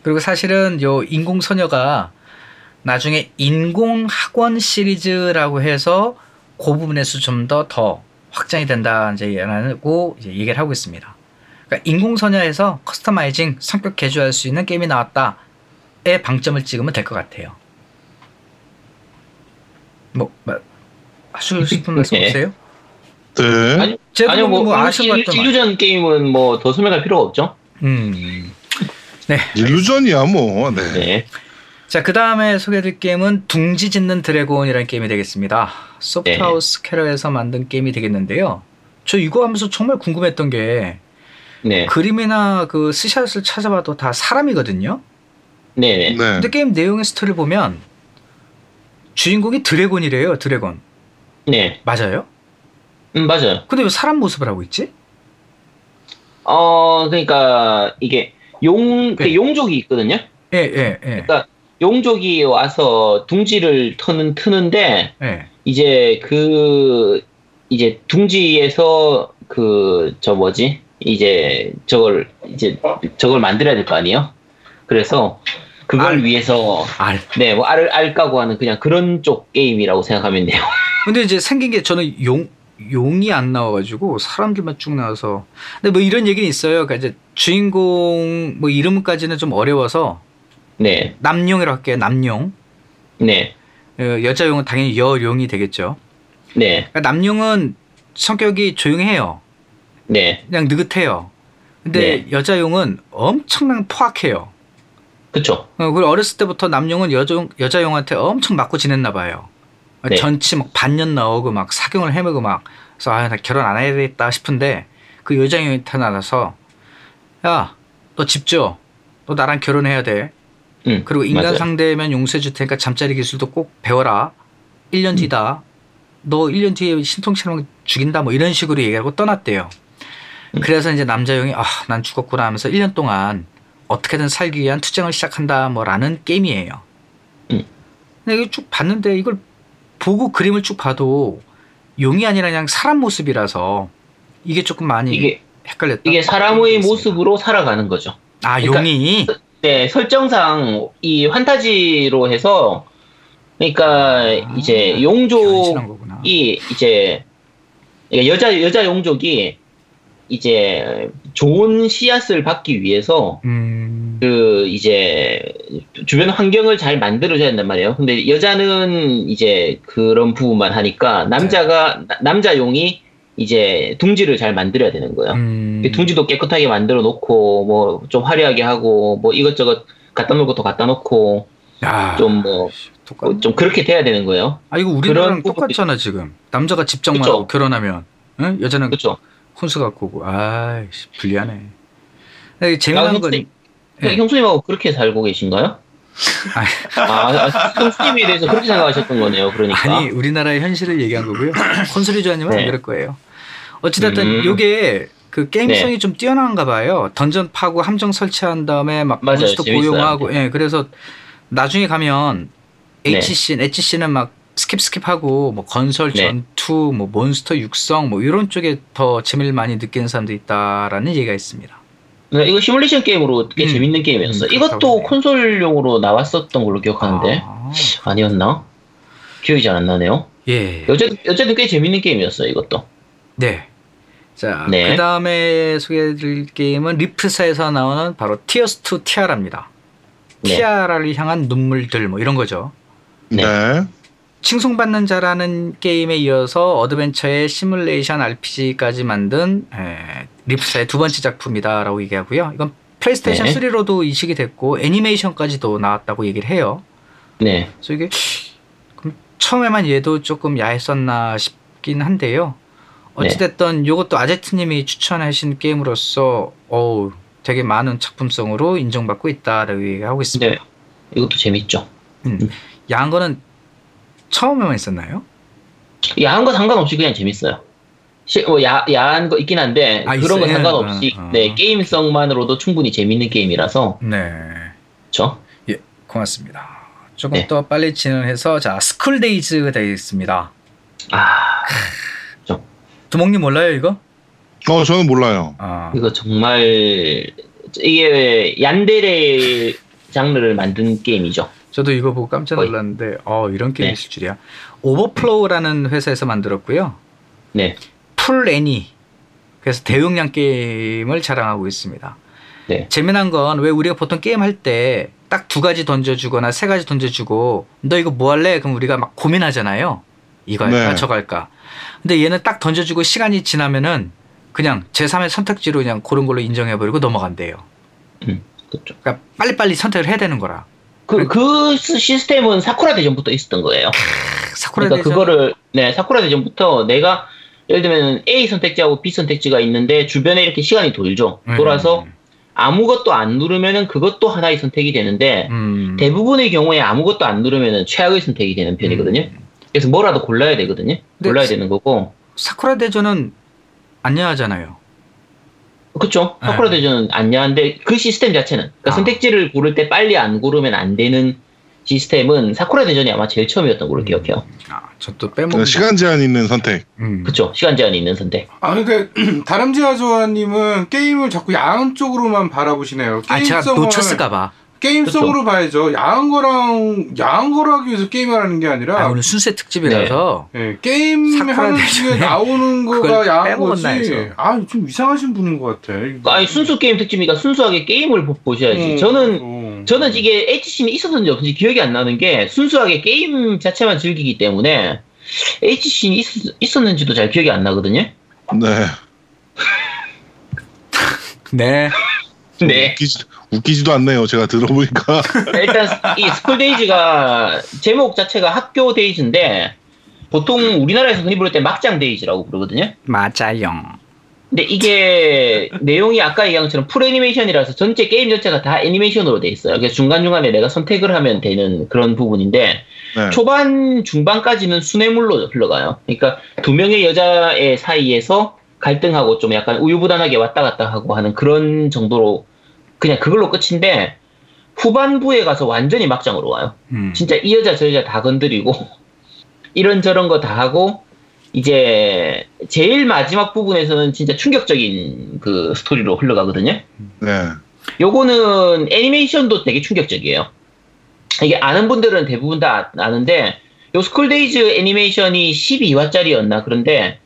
그리고 사실은 요 인공소녀가 나중에 인공학원 시리즈라고 해서 그 부분에서 좀 더더 확장이 된다 이제 얘기하고 이제 얘기를 하고 있습니다. 그러니까 인공소녀에서 customizing 성격 개조할 수 있는 게임이 나왔다에 방점을 찍으면 될 것 같아요. 뭐, 뭐 하시고 싶은 말씀 네. 없으세요? 네. 아니, 제가 아니요, 뭐, 뭐, 일-. 일루전 게임은 뭐 더 설명할 필요가 없죠. 음. 일루전이야 뭐. 네. 네. 자, 그 다음에 소개해드릴 게임은 둥지 짓는 드래곤이라는 게임이 되겠습니다. 소프트하우스 캐러에서 만든 게임이 되겠는데요. 저 이거 하면서 정말 궁금했던 게 네. 그림이나 그 스샷을 찾아봐도 다 사람이거든요. 네네. 네. 근데 게임 내용의 스토리를 보면 주인공이 드래곤이래요. 드래곤 네. 맞아요? 음, 맞아요. 근데 왜 사람 모습을 하고 있지? 어, 그러니까 이게 용, 그 네. 용족이 있거든요. 예, 예, 예. 그러니까 용족이 와서 둥지를 터는 트는데 예. 이제 그 이제 둥지에서 그 저 뭐지 이제 저걸 이제 저걸 만들어야 될 거 아니에요. 그래서 그걸 알. 위해서 알. 네 뭐 알을 알 까고 하는 그냥 그런 쪽 게임이라고 생각하면 돼요. 근데 이제 생긴 게 저는 용 용이 안 나와가지고 사람들만 쭉 나와서 근데 뭐 이런 얘기는 있어요. 그러니까 이제 주인공 뭐 이름까지는 좀 어려워서 네, 남용이라고 할게요. 남용. 네, 어, 여자용은 당연히 여용이 되겠죠. 네, 그러니까 남용은 성격이 조용해요. 네, 그냥 느긋해요. 근데 여자용은 엄청난 포악해요. 그쵸. 어, 그리고 어렸을 때부터 남용은 여자 여자용한테 엄청 맞고 지냈나 봐요. 네. 전치 막 반년 나오고 막 사경을 헤매고 막 그래서 아 나 결혼 안 해야 되겠다 싶은데 그 여자용이 태어나서 야 너 집 줘 너 나랑 결혼해야 돼 음, 그리고 인간 맞아요. 상대면 용서해 줄 테니까 잠자리 기술도 꼭 배워라 1년 뒤다 너 1년 뒤에 신통처럼 죽인다 뭐 이런 식으로 얘기하고 떠났대요 음. 그래서 이제 남자용이 아 난 죽었구나 하면서 1년 동안 어떻게든 살기 위한 투쟁을 시작한다 뭐라는 게임이에요. 음. 근데 이거 쭉 봤는데 이걸 보고 그림을 쭉 봐도 용이 아니라 그냥 사람 모습이라서 이게 조금 많이 이게 헷갈렸다. 이게 사람의 모습으로 살아가는 거죠. 아 그러니까 용이? 네, 설정상 이 환타지로 해서 그러니까 이제 변신한 용족이 이제 그러니까 여자 여자 용족이 이제 좋은 씨앗을 받기 위해서 음 그 이제 주변 환경을 잘 만들어줘야 된단 말이에요. 근데 여자는 이제 그런 부분만 하니까 남자가 나- 남자 용이 이제 둥지를 잘 만들어야 되는 거예요. 음. 둥지도 깨끗하게 만들어 놓고 뭐 좀 화려하게 하고 뭐 이것저것 갖다 놓을 것도 갖다 놓고 야, 좀뭐좀 똑같. 그렇게 돼야 되는 거예요. 아 이거 부분이- 똑같잖아 지금. 남자가 그쵸. 하고 결혼하면, 응? 여자는 그렇죠. 혼수 갖고 오고. 아이씨 불리하네. 재미난 건 형수님, 네. 형수님하고 그렇게 살고 계신가요? 아니. 아, 아, 형수님에 대해서 그렇게 생각하셨던 거네요. 그러니까. 아니 우리나라의 현실을 얘기한 거고요. 콘솔이 좋아하면 안 네. 그럴 거예요. 어찌됐든 음. 요게 그 게임성이 네. 좀 뛰어난가 봐요. 던전 파고 함정 설치한 다음에 막. 몬스터. 고용하고 예 그래서 나중에 가면 네. HC, HC는 막 스킵 스킵하고 뭐 건설 네. 전투 뭐 몬스터 육성 뭐 이런 쪽에 더 재미를 많이 느끼는 사람도 있다라는 얘기가 있습니다. 네, 이거 시뮬레이션 게임으로 꽤 음. 재밌는 게임이었어요. 음, 이것도 콘솔용으로 나왔었던 걸로 기억하는데 아, 아니었나 기억이 잘 안 나네요. 예. 어쨌든, 어쨌든 꽤 재밌는 게임이었어요. 이것도. 네. 자, 네. 그 다음에 소개해드릴 게임은 리프사에서 나오는 바로 티어스 2 티아라입니다. 네. 티아라를 향한 눈물들 뭐 이런 거죠. 네. 네. 칭송받는 자라는 게임에 이어서 어드벤처의 시뮬레이션 RPG까지 만든 에, 리프사의 두 번째 작품이다라고 얘기하고요. 이건 플레이스테이션 네. 3로도 이식이 됐고 애니메이션까지도 나왔다고 얘기를 해요. 네. 그래서 이게 처음에만 얘도 조금 야했었나 싶긴 한데요. 어찌됐든 이것도 아제트님이 추천하신 게임으로서 어우 되게 많은 작품성으로 인정받고 있다라고 얘기하고 있습니다. 네. 이것도 재밌죠. 음. 야한 거는 처음에만 있었나요? 야한 거 상관없이 그냥 재밌어요. 시, 뭐 야, 야한 거 있긴 한데 아, 그런 거 있어요? 상관없이 어, 어. 네 게임성만으로도 충분히 재밌는 게임이라서 네. 그렇죠. 예, 고맙습니다. 조금 네. 더 빨리 진행해서 자 스쿨데이즈 되겠습니다. 아 두목님 몰라요 이거? 어, 저는 몰라요. 아, 이거 정말 이게 얀데레 장르를 만든 게임이죠. 저도 이거 보고 깜짝. 놀랐는데 어 이런 게임이 네. 있을 줄이야. 오버플로우라는 회사에서 만들었고요. 네. full 애니 그래서 대용량 게임을 자랑하고 있습니다. 네. 재미난 건 왜 우리가 보통 게임 할 때 딱 두 가지 던져주거나 세 가지 던져주고 너 이거 뭐 할래? 그럼 우리가 막 고민하잖아요. 이거 할까 네. 저거 할까. 근데 얘는 딱 던져주고 시간이 지나면은 그냥 제3의 선택지로 그냥 고른 걸로 인정해버리고 넘어간대요. 그렇죠. 그러니까 빨리빨리 선택을 해야 되는 거라. 그, 그 시스템은 사쿠라 대전부터 있었던 거예요. 사쿠라 그러니까 대전 그거를 네 사쿠라 대전부터 내가 예를 들면 A 선택지하고 B 선택지가 있는데 주변에 이렇게 시간이 돌죠. 돌아서 아무것도 안 누르면은 그것도 하나의 선택이 되는데 음. 대부분의 경우에 아무것도 안 누르면은 최악의 선택이 되는 편이거든요. 그래서 뭐라도 골라야 되거든요. 네. 골라야 되는 거고. 사쿠라 대전은 안녕하잖아요. 그쵸? 네. 사쿠라 대전은 안냐한데 그 시스템 자체는 그러니까 아. 선택지를 고를 때 빨리 안 고르면 안 되는 시스템은 사쿠라 대전이 아마 제일 처음이었던 걸로 기억해요. 아, 저또 빼먹은 시간 제한 있는 선택. 음. 그쵸? 시간 제한이 있는 선택. 아 근데 다람쥐 아 조아님은 게임을 자꾸 야한 쪽으로만 바라보시네요. 아, 제가 게임성을- 놓쳤을까봐. 게임성으로 봐야죠. 야한 거랑 야한 거로 하기 위해서 게임을 하는 게 아니라 아, 오늘 순세 특집이라서 예, 게임 사쿠라 하는 중에 나오는 거가 야한 거지. 빼먹었나 해서. 아, 좀 이상하신 분인 것 같아. 아니 순수 게임 특집이니까 순수하게 게임을 보- 보셔야지. 음, 저는 음. 저는 이게 HC는 있었는지 없었는지 기억이 안 나는 게 순수하게 게임 자체만 즐기기 때문에 HC는 있, 었는지도 잘 기억이 안 나거든요. 네. 네. 네. 웃기지, 웃기지도 않네요. 제가 들어보니까. 일단 이 스쿨 데이즈가 제목 자체가 학교 데이즈인데 보통 우리나라에서 흔히 부를 때 막장 데이즈라고 부르거든요. 맞아요. 근데 이게 내용이 아까 얘기한 것처럼 full 애니메이션이라서 전체 게임 전체가 다 애니메이션으로 돼 있어요. 그래서 중간중간에 내가 선택을 하면 되는 그런 부분인데 네. 초반 중반까지는 순애물로 흘러가요. 그러니까 두 명의 여자의 사이에서 갈등하고 좀 약간 우유부단하게 왔다 갔다 하고 하는 그런 정도로 그냥 그걸로 끝인데 후반부에 가서 완전히 막장으로 와요. 음. 진짜 이 여자 저 여자 다 건드리고 이런저런 거 다 하고 이제 제일 마지막 부분에서는 진짜 충격적인 그 스토리로 흘러가거든요. 네. 요거는 애니메이션도 되게 충격적이에요. 이게 아는 분들은 대부분 다 아는데 요 스쿨데이즈 애니메이션이 12화짜리였나 그런데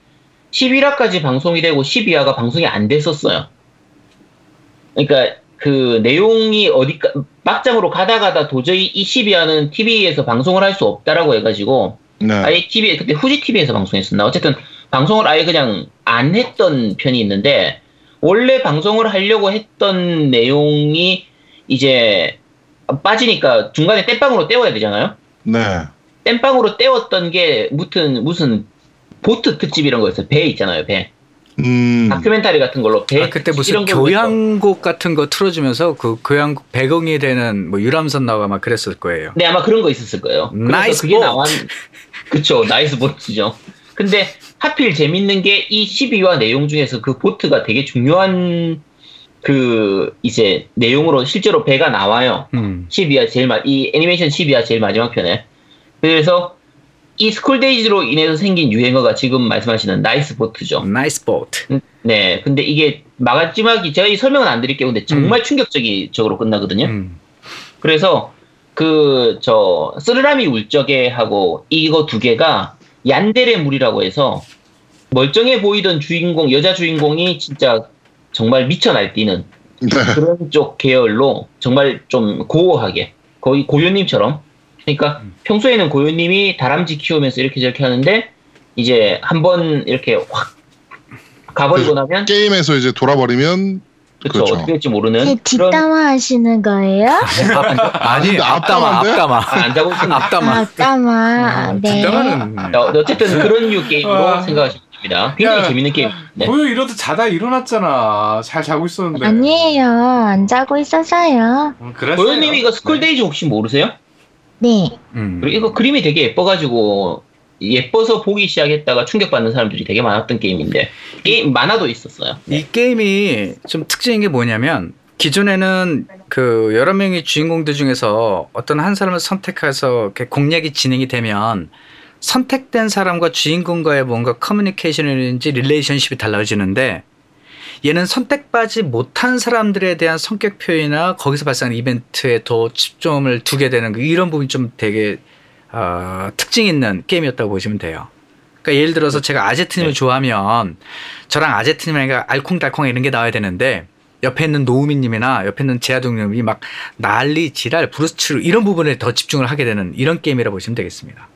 11화까지 방송이 되고 12화가 방송이 안 됐었어요. 그러니까 그 내용이 어디 막장으로 가다 가다 도저히 이 12화는 TV에서 방송을 할 수 없다라고 해가지고 네. 아예 TV 그때 후지 TV에서 방송했었나 어쨌든 방송을 아예 그냥 안 했던 편이 있는데 원래 방송을 하려고 했던 내용이 이제 빠지니까 중간에 땜빵으로 떼워야 되잖아요. 네. 땜빵으로 떼웠던 게 무슨 무슨 보트 특집 이런 거였어요. 배 있잖아요, 배. 음. 다큐멘터리 같은 걸로 배 아, 그때 무슨 교향곡 같은 거 틀어주면서 그 교향곡 배경이 되는 뭐 유람선 나오고 막 그랬을 거예요. 네, 아마 그런 거 있었을 거예요. 그래서 nice 그게 boat. 나왔, 그쵸, nice boat죠. 근데 하필 재밌는 게 이 12화 내용 중에서 그 보트가 되게 중요한 그 이제 내용으로 실제로 배가 나와요. 음. 12화 제일 마, 이 애니메이션 12화 제일 마지막 편에. 그래서 이 스쿨데이즈로 인해서 생긴 유행어가 지금 말씀하시는 nice boat죠. Nice boat. 네, 근데 이게 마지막이 제가 이 설명은 안 드릴게요. 근데 정말 충격적이적으로 끝나거든요. 음. 그래서 그 저 쓰르라미 울적에 하고 이거 두 개가 얀데레 물이라고 해서 멀쩡해 보이던 주인공 여자 주인공이 진짜 정말 미쳐 날뛰는 네. 그런 쪽 계열로 정말 좀 고어하게 거의 고요님처럼 그러니까 평소에는 고요님이 다람쥐 키우면서 이렇게 저렇게 하는데 이제 한번 이렇게 확 가버리고 나면 게임에서 이제 돌아버리면 그쵸 그렇죠. 어떻게 될지 모르는 네, 그런 뒷담화 하시는 거예요? 아니 앞담화? 앞담화 아, 안 자고 있습니다. 앞담화. 아, 뒷담화. 네. 자, 어쨌든 그런 류 게임으로 아. 생각하시면 됩니다. 굉장히 야. 재밌는 게임. 네. 고요 이러다 자다 일어났잖아. 잘 자고 있었는데. 아니에요. 안 자고 있었어요. 음. 고현님 이거 스쿨데이즈 혹시 모르세요? 네. 음. 그리고 이거 그림이 되게 예뻐가지고 예뻐서 보기 시작했다가 충격받는 사람들이 되게 많았던 게임인데 게임 만화도 있었어요. 이 게임이 좀 특징인 게 뭐냐면 기존에는 그 여러 명의 주인공들 중에서 어떤 한 사람을 선택해서 이렇게 공략이 진행이 되면 선택된 사람과 주인공과의 뭔가 커뮤니케이션이든지 relationship이 달라지는데 얘는 선택받지 못한 사람들에 대한 성격 표현이나 거기서 발생하는 이벤트에 더 집중을 두게 되는 그 이런 부분이 좀 되게 어, 특징 있는 게임이었다고 보시면 돼요. 그러니까 예를 들어서 제가 아제트님을 네. 좋아하면 저랑 아제트님이랑 알콩달콩 이런 게 나와야 되는데 옆에 있는 노우미님이나 옆에 있는 제아동님이 막 난리 지랄 브루스 치는 이런 부분에 더 집중을 하게 되는 이런 게임이라 고 보시면 되겠습니다.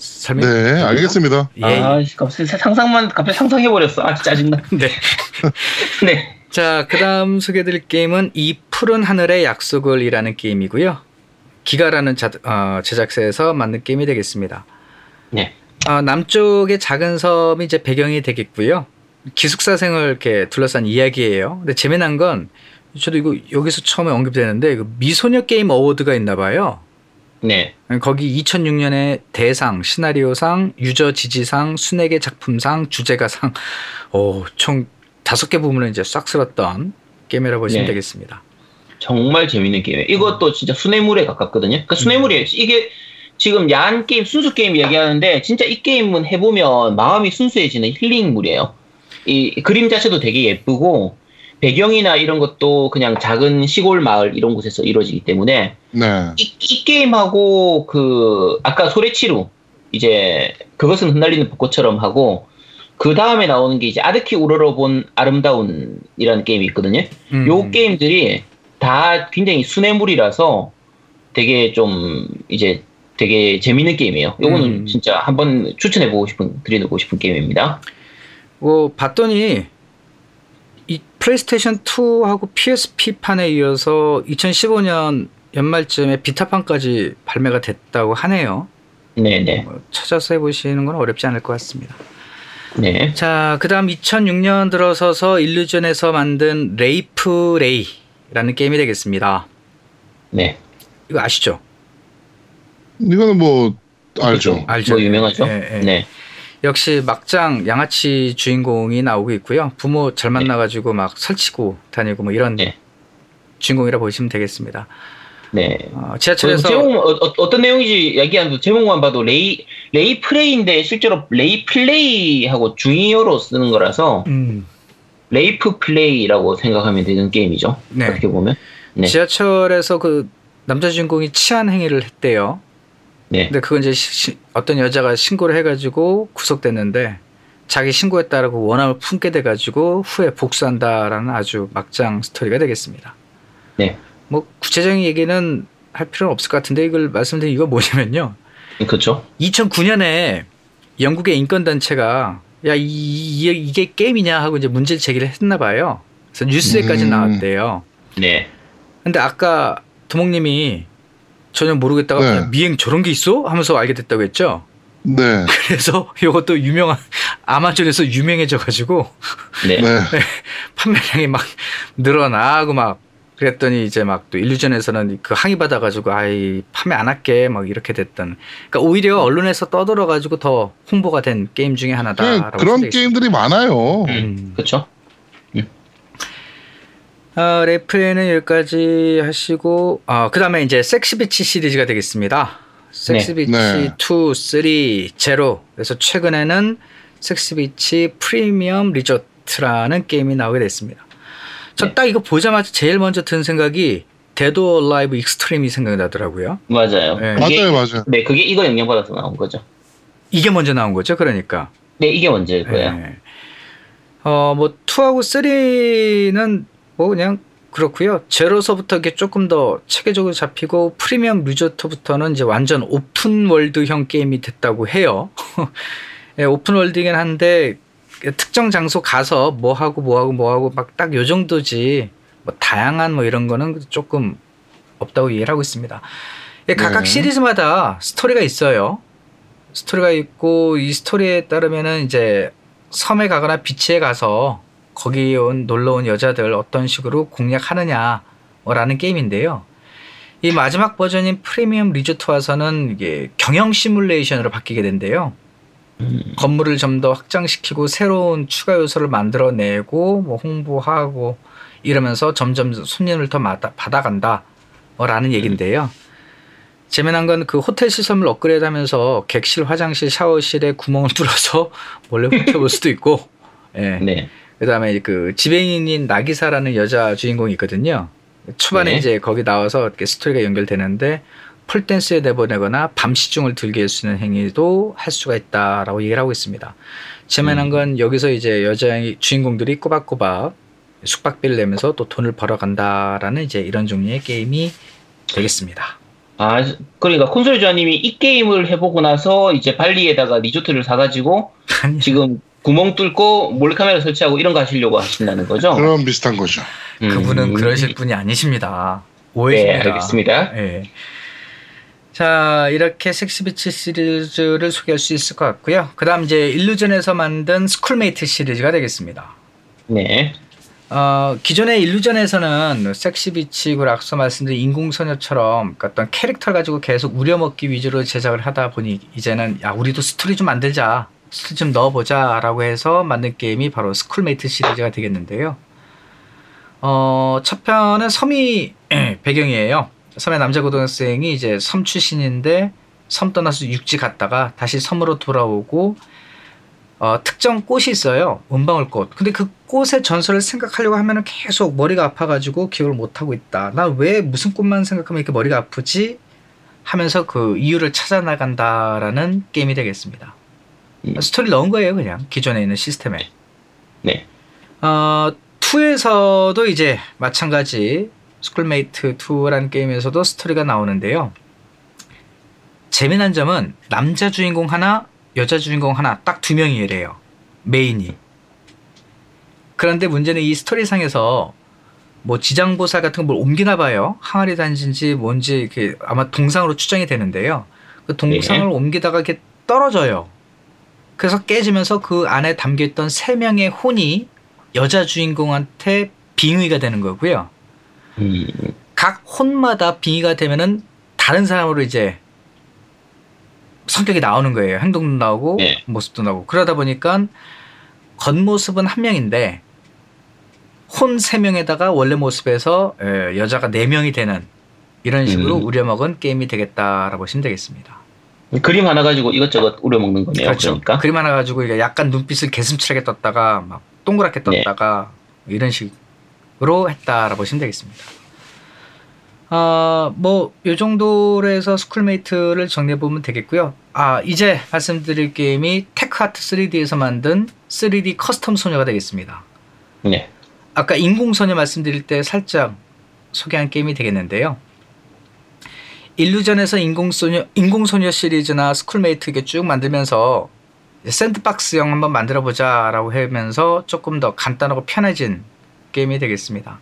설명. 네, 알겠습니다. 예. 아, 갑자기 상상만 갑자기 상상해 버렸어. 아, 짜증나. 네. 네. 자, 그다음 소개드릴 게임은 이 푸른 하늘의 약속을이라는 게임이고요. 기가라는 자, 어, 제작사에서 만든 게임이 되겠습니다. 네. 아, 남쪽의 작은 섬이 이제 배경이 되겠고요. 기숙사 생을 이렇게 둘러싼 이야기예요. 근데 재미난 건 저도 이거 여기서 처음에 언급되는데 그 미소녀 게임 어워드가 있나 봐요. 네. 거기 2006년에 대상, 시나리오상, 유저 지지상, 순애계 작품상, 주제가상, 오, 총 다섯 개 부문을 이제 싹 쓸었던 게임이라고 보시면 네. 되겠습니다. 정말 재밌는 게임이에요. 이것도 진짜 순애물에 가깝거든요. 그 순애물이에요. 이게 지금 야한 게임, 순수 게임 이야기하는데 진짜 이 게임은 해보면 마음이 순수해지는 힐링물이에요. 이 그림 자체도 되게 예쁘고 배경이나 이런 것도 그냥 작은 시골 마을 이런 곳에서 이루어지기 때문에 네. 이, 이 게임하고 그 아까 소레치루 이제 그것은 흩날리는 벚꽃처럼 하고 그 다음에 나오는 게 이제 아드키 우러러 본 아름다운이라는 게임이 있거든요. 음. 요 게임들이 다 굉장히 수뇌물이라서 되게 좀 이제 되게 재밌는 게임이에요. 요거는 음. 진짜 한번 추천해 보고 싶은 드리고 싶은 게임입니다. 뭐 봤더니 이 플레이스테이션 2하고 PSP 판에 이어서 2015년 연말쯤에 Vita판까지 발매가 됐다고 하네요. 네네 뭐 찾아서 해보시는 건 어렵지 않을 것 같습니다. 네. 자, 그 다음 2006년 들어서서 Illusion에서 만든 RapeLay라는 게임이 되겠습니다. 네. 이거 아시죠? 이거는 뭐 알죠. 알죠. 뭐 유명하죠. 예, 예. 네. 역시 막장 양아치 주인공이 나오고 있고요. 부모 잘 만나가지고 막 설치고 다니고 뭐 이런 네. 주인공이라 보시면 되겠습니다. 네. 어, 그 지하철에서 제목 어, 떤 내용인지 얘기하는 제목만 봐도 레이 레이 플레이인데 실제로 레이 플레이하고 중의어로 쓰는 거라서 음, rape 플레이라고 생각하면 되는 게임이죠. 네. 어떻게 보면. 네. 지하철에서 그 남자 주인공이 치한 행위를 했대요. 네. 근데 그건 이제 시- 시- 어떤 여자가 신고를 해가지고 구속됐는데 자기 신고했다라고 원한을 품게 돼가지고 후에 복수한다라는 아주 막장 스토리가 되겠습니다. 네. 뭐 구체적인 얘기는 할 필요는 없을 것 같은데 이걸 말씀드린 이유가 뭐냐면요. 그렇죠. 2009년에 영국의 인권 단체가 야 이, 이, 이게 게임이냐 하고 이제 문제를 제기를 했나 봐요. 그래서 뉴스에까지 음. 나왔대요. 네. 근데 아까 두목님이 전혀 모르겠다가 네. 야, 미행 저런 게 있어? 하면서 알게 됐다고 했죠. 네. 그래서 이것도 유명한 아마존에서 유명해져 가지고 네. 네. 판매량이 막 늘어나고 막 그랬더니 이제 막 또 일루전에서는 그 항의 받아 가지고 아이 판매 안 할게 막 이렇게 됐던. 그러니까 오히려 언론에서 떠들어 가지고 더 홍보가 된 게임 중에 그냥 하나다라고. 그런 게임들이 많아요. 음. 그렇죠. 어, 레플레이는 여기까지 하시고, 어, 그 다음에 이제 섹스비치 시리즈가 되겠습니다. 섹스비치 네. 2, 3, 제로. 그래서 최근에는 섹스비치 프리미엄 리조트라는 게임이 나오게 됐습니다. 저 네. 딱 이거 보자마자 제일 먼저 든 생각이 Dead or Alive Xtreme이 생각이 나더라고요. 맞아요. 네. 그게, 맞아요, 맞아요. 네, 그게 이거 영향받아서 나온 거죠. 이게 먼저 나온 거죠, 그러니까. 네, 이게 먼저일 거예요. 네. 어, 뭐, 2하고 3는 뭐 그냥 그렇고요. 제로서부터 이게 조금 더 체계적으로 잡히고 Premium Resort부터는 이제 완전 open world형 게임이 됐다고 해요. 예, open world이긴 한데 특정 장소 가서 뭐 하고 뭐 하고 뭐 하고 막 딱 요 정도지 뭐 다양한 뭐 이런 거는 조금 없다고 이해를 하고 있습니다. 예, 각각 네. 시리즈마다 스토리가 있어요. 스토리가 있고 이 스토리에 따르면은 이제 섬에 가거나 beach에 가서 거기 온 놀러 온 여자들 어떤 식으로 공략하느냐라는 게임인데요. 이 마지막 버전인 Premium Resort 와서는 이게 경영 시뮬레이션으로 바뀌게 된대요. 건물을 좀 더 확장시키고 새로운 추가 요소를 만들어내고 뭐 홍보하고 이러면서 점점 손님을 더 받아, 받아간다 라는 얘긴데요. 재미난 건 그 호텔 시설을 업그레이드 하면서 객실, 화장실, 샤워실에 구멍을 뚫어서 몰래 훔쳐볼 수도 있고, 예. 네. 그다음에 그 지배인인 나기사라는 여자 주인공이 있거든요. 초반에 네. 이제 거기 나와서 이렇게 스토리가 연결되는데 폴댄스에 내보내거나 밤시중을 들게 할 수 있는 행위도 할 수가 있다라고 얘기를 하고 있습니다. 재미난 음. 건 여기서 이제 여자 주인공들이 꼬박꼬박 숙박비를 내면서 또 돈을 벌어간다라는 이제 이런 종류의 게임이 되겠습니다. 아, 그러니까 콘솔 조아님이 이 게임을 해보고 나서 이제 발리에다가 리조트를 사가지고 지금 구멍 뚫고 몰래카메라 설치하고 이런 거 하시려고 하신다는 거죠? 그런 비슷한 거죠. 음. 그분은 그러실 분이 아니십니다. 네, 오해십니다. 알겠습니다. 예. 자, 이렇게 Sexy Beach 시리즈를 소개할 수 있을 것 같고요. 그 다음 이제 Illusion에서 만든 School Mate 시리즈가 되겠습니다. 네. 어, 기존의 Illusion에서는 Sexy Beach고 앞서 말씀드린 인공소녀처럼 그 어떤 캐릭터를 가지고 계속 우려먹기 위주로 제작을 하다 보니 이제는 야, 우리도 스토리 좀 만들자. 좀 넣어보자. 라고 해서 만든 게임이 바로 School Mate 시리즈가 되겠는데요. 어, 첫 편은 섬이 배경이에요. 섬의 남자 고등학생이 이제 섬 출신인데 섬 떠나서 육지 갔다가 다시 섬으로 돌아오고 어, 특정 꽃이 있어요. 은방울꽃. 근데 그 꽃의 전설을 생각하려고 하면은 계속 머리가 아파가지고 기억을 못하고 있다. 나 왜 무슨 꽃만 생각하면 이렇게 머리가 아프지? 하면서 그 이유를 찾아 나간다라는 게임이 되겠습니다. 음. 스토리를 넣은 거예요, 그냥. 기존에 있는 시스템에. 네. 어, 2에서도 이제 마찬가지 School Mate 2라는 게임에서도 스토리가 나오는데요. 재미난 점은 남자 주인공 하나, 여자 주인공 하나 딱 두 명이래요. 메인이. 그런데 문제는 이 스토리상에서 뭐 지장보살 같은 걸 옮기나 봐요. 항아리 단지인지 뭔지 이렇게 아마 동상으로 추정이 되는데요. 그 동상을 네. 옮기다가 이렇게 떨어져요. 그래서 깨지면서 그 안에 담겨 있던 세 명의 혼이 여자 주인공한테 빙의가 되는 거고요. 음, 각 혼마다 빙의가 되면은 다른 사람으로 이제 성격이 나오는 거예요. 행동도 나오고 네. 모습도 나오고 그러다 보니까 겉모습은 한 명인데 혼 세 명에다가 원래 모습에서 에, 여자가 네 명이 되는 이런 식으로 음. 우려먹은 게임이 되겠다라고 보시면 되겠습니다. 그림 하나 가지고 이것저것 우려먹는 거네요. 그렇죠. 그러니까. 그림 하나 가지고 약간 눈빛을 개슴츠하게 떴다가 막 동그랗게 네. 떴다가 이런 식으로 했다라고 보시면 되겠습니다. 아, 뭐, 요 정도로 해서 School Mate를 정리해보면 되겠고요. 아, 이제 말씀드릴 게임이 TechArts 3D에서 만든 3D custom 소녀가 되겠습니다. 네. 아까 인공소녀 말씀드릴 때 살짝 소개한 게임이 되겠는데요. Illusion에서 인공소녀, 인공소녀 시리즈나 School Mate 이게 쭉 만들면서 sandbox형 한번 만들어 보자 라고 하면서 조금 더 간단하고 편해진 게임이 되겠습니다.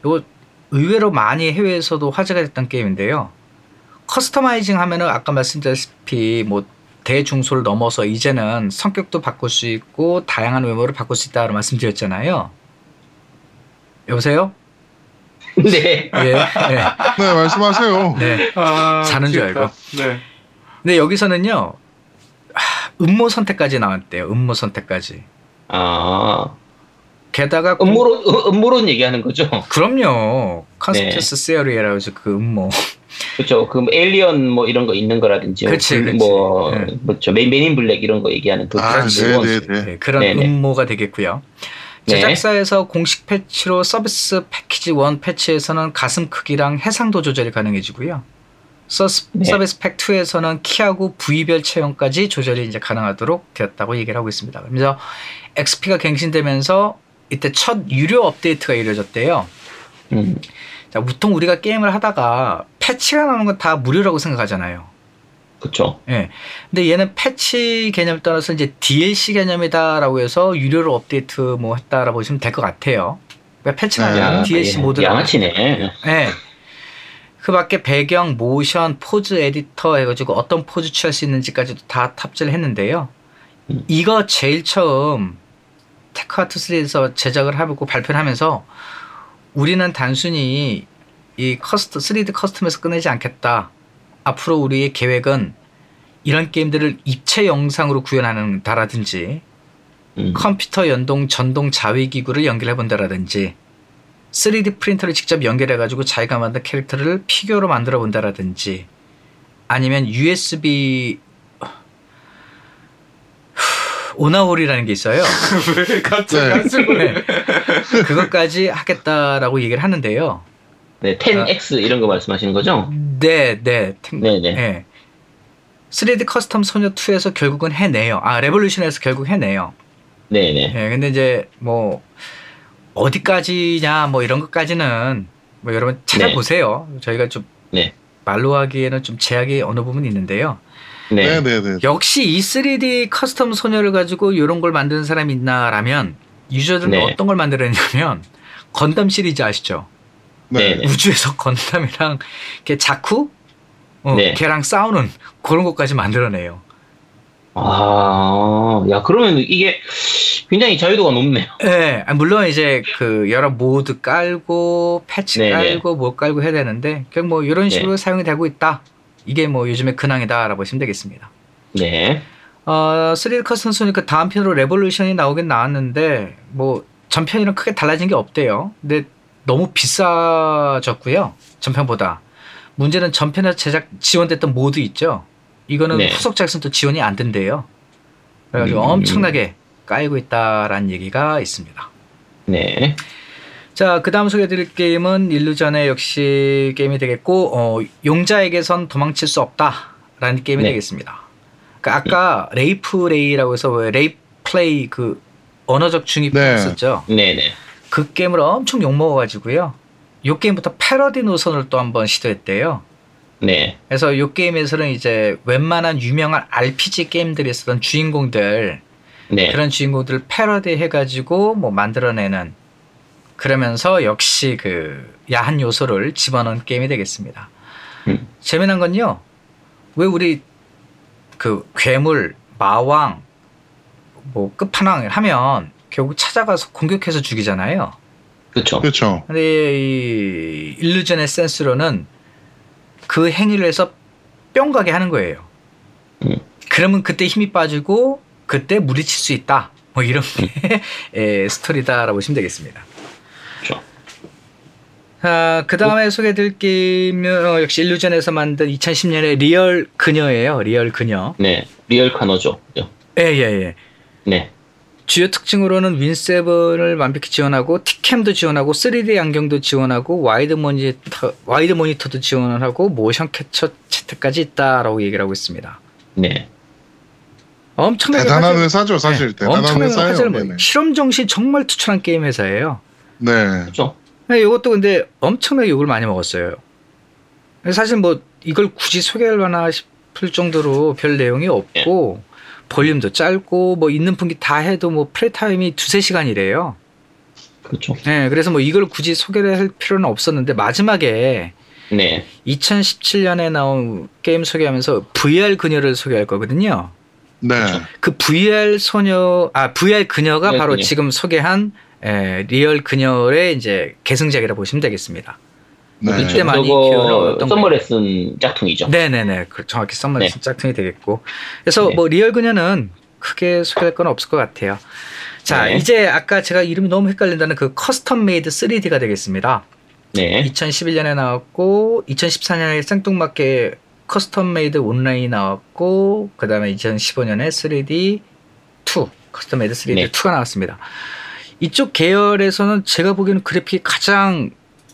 이거 의외로 많이 해외에서도 화제가 됐던 게임인데요. customizing 하면은 아까 말씀드렸다시피 뭐 대중소를 넘어서 이제는 성격도 바꿀 수 있고 다양한 외모를 바꿀 수 있다고 말씀드렸잖아요. 여보세요? 네. 예. 예. 네, 말씀하세요. 네. 아, 자는 줄. 알고. 네. 근데 여기서는요. 하, 음모 선택까지 나왔대요. 음모 선택까지. 아, 게다가 음모론, 음- 음모론 얘기하는 거죠. 그럼요. 네. conspiracy theory라고 해서 그 음모. 그렇죠. 그 alien 뭐 이런 거 있는 거라든지, 그치, 그 그치. 뭐, 네. 뭐죠. Men in, Men in Black 이런 거 얘기하는 그 아, 그런 네. 네, 네. 네, 그런 네네. 음모가 되겠고요. 네. 제작사에서 공식 패치로 서비스 패키지 1 패치에서는 가슴 크기랑 해상도 조절이 가능해지고요. 서스, 네. 서비스 팩 2에서는 키하고 부위별 체형까지 조절이 이제 가능하도록 되었다고 얘기를 하고 있습니다. 그래서 XP가 갱신되면서 이때 첫 유료 업데이트가 이루어졌대요. 음, 자, 보통 우리가 게임을 하다가 패치가 나오는 건 다 무료라고 생각하잖아요. 그쵸. 예. 근데 얘는 패치 개념을 떠나서 이제 DLC 개념이다라고 해서 유료로 업데이트 뭐 했다라고 보시면 될 것 같아요. 그러니까 패치가 네. 아니라 야, DLC 예, 모드라고. 양아치네. 예. 그 밖에 배경, 모션, 포즈 에디터 해가지고 어떤 포즈 취할 수 있는지까지도 다 탑재를 했는데요. 음. 이거 제일 처음 테크아트 3에서 제작을 하고 발표를 하면서 우리는 단순히 이 커스텀, 3D 커스텀에서 끝내지 않겠다. 앞으로 우리의 계획은 이런 게임들을 입체 영상으로 구현하는다라든지 음, 컴퓨터 연동 전동 자위 기구를 연결해 본다라든지 3D 프린터를 직접 연결해 가지고 자기가 만든 캐릭터를 피규어로 만들어 본다라든지 아니면 USB 오나홀이라는 게 있어요. 왜 갑자기 네. 네. 그것까지 하겠다라고 얘기를 하는데요. 네, 10X 이런 거 말씀하시는 거죠? 네, 네. 탱- 네네. 네. 3D 커스텀 소녀 2에서 결국은 해내요. 아, 레볼루션에서 결국 해내요. 네네. 예, 근데 이제 뭐 어디까지냐 뭐 이런 것까지는 뭐 여러분 찾아보세요. 저희가 좀 네. 말로 하기에는 좀 제약이 어느 부분이 있는데요. 네. 네, 네, 네. 역시 이 3D 커스텀 소녀를 가지고 이런 걸 만드는 사람이 있나라면 유저들은 네. 어떤 걸 만들었냐면 건담 시리즈 아시죠? 네. 네. 우주에서 건담이랑 이렇게 자쿠 어, 네. 걔랑 싸우는 그런 것까지 만들어내요. 아, 야, 그러면 이게 굉장히 자유도가 높네요. 예, 아, 물론 이제 그 여러 모드 깔고 패치 네네. 깔고 뭐 깔고 해야 되는데 그냥 뭐 이런 식으로 네. 사용이 되고 있다. 이게 뭐 요즘의 근황이다라고 보시면 되겠습니다. 네. 어, 스릴 컷 선수니까 다음 편으로 레볼루션이 나오긴 나왔는데 뭐 전편이랑 크게 달라진 게 없대요. 근데 너무 비싸졌고요. 전편보다. 문제는 전편에 제작 지원됐던 mod 있죠. 이거는 네. 후속 작성 또 지원이 안 된대요. 그래가지고 음. 엄청나게 까이고 있다라는 얘기가 있습니다. 네. 자, 그 다음 소개해드릴 게임은 일루전의 역시 게임이 되겠고, 어, 용자에게선 도망칠 수 없다라는 게임이 네. 되겠습니다. 그러니까 아까 레이프레이라고 해서 왜 레이 플레이 그 언어적 중의 네. 했었죠. 네네. 그 게임을 엄청 욕먹어가지고요. 요 게임부터 패러디 노선을 또 한번 시도했대요. 네. 그래서 요 게임에서는 이제 웬만한 유명한 RPG 게임들이 있었던 주인공들 네. 그런 주인공들을 패러디 해가지고 뭐 만들어내는 그러면서 역시 그 야한 요소를 집어넣은 게임이 되겠습니다. 음. 재미난 건요. 왜 우리 그 괴물, 마왕, 뭐 끝판왕을 하면 결국 찾아가서 공격해서 죽이잖아요. 그쵸. 그렇죠. 근데 이 일루전의 센스로는 그 행위를 해서 뿅 가게 하는 거예요. 음. 그러면 그때 힘이 빠지고 그때 무리칠 수 있다. 뭐 이런 게 에, 스토리다라고 보시면 되겠습니다. 그쵸. 자, 그 다음에 소개해드릴 게임은 어, 역시 일루전에서 만든 2010년의 리얼 그녀예요. 리얼 그녀. 네. 리얼 카노죠. 그죠? 예, 예, 예. 네. 주요 특징으로는 윈7을 완벽히 지원하고 티캠도 지원하고 3D 안경도 지원하고 wide 모니터 wide 모니터도 지원을 하고 모션 캡처 채택까지 있다라고 얘기를 하고 있습니다. 네. 엄청나게 대단한 회사죠, 사실. 네, 대단한 회사예요. 네네. 실험 정신 정말 투철한 게임 회사예요. 네. 그죠? 네, 이것도 근데 엄청나게 욕을 많이 먹었어요. 사실 뭐 이걸 굳이 소개하려나 싶을 정도로 별 내용이 없고 볼륨도 짧고 뭐 있는 분기 다 해도 뭐 플레이 타임이 두세 시간이래요. 그렇죠. 네, 그래서 뭐 이걸 굳이 소개를 할 필요는 없었는데 마지막에 네. 2017년에 나온 게임 소개하면서 VR 그녀를 소개할 거거든요. 네. 그 VR 소녀, 아 VR 그녀가 VR 바로 그녀. 지금 소개한 에, 리얼 그녀의 이제 계승작이라 고 보시면 되겠습니다. 네. 이때 많이 키우는 썸머레슨 짝퉁이죠. 네네네, 그 정확히 썸머레슨 네. 짝퉁이 되겠고. 그래서 네. 뭐 리얼 그녀는 크게 소개할 건 없을 것 같아요. 자, 네. 이제 아까 제가 이름이 너무 헷갈린다는 그 커스텀 메이드 3D가 되겠습니다. 네. 2011년에 나왔고 2014년에 생뚱맞게 커스텀 메이드 온라인이 나왔고 그다음에 2015년에 3D 2 커스텀 메이드 3D 네. 2가 나왔습니다. 이쪽 계열에서는 제가 보기에는 그래픽이 가장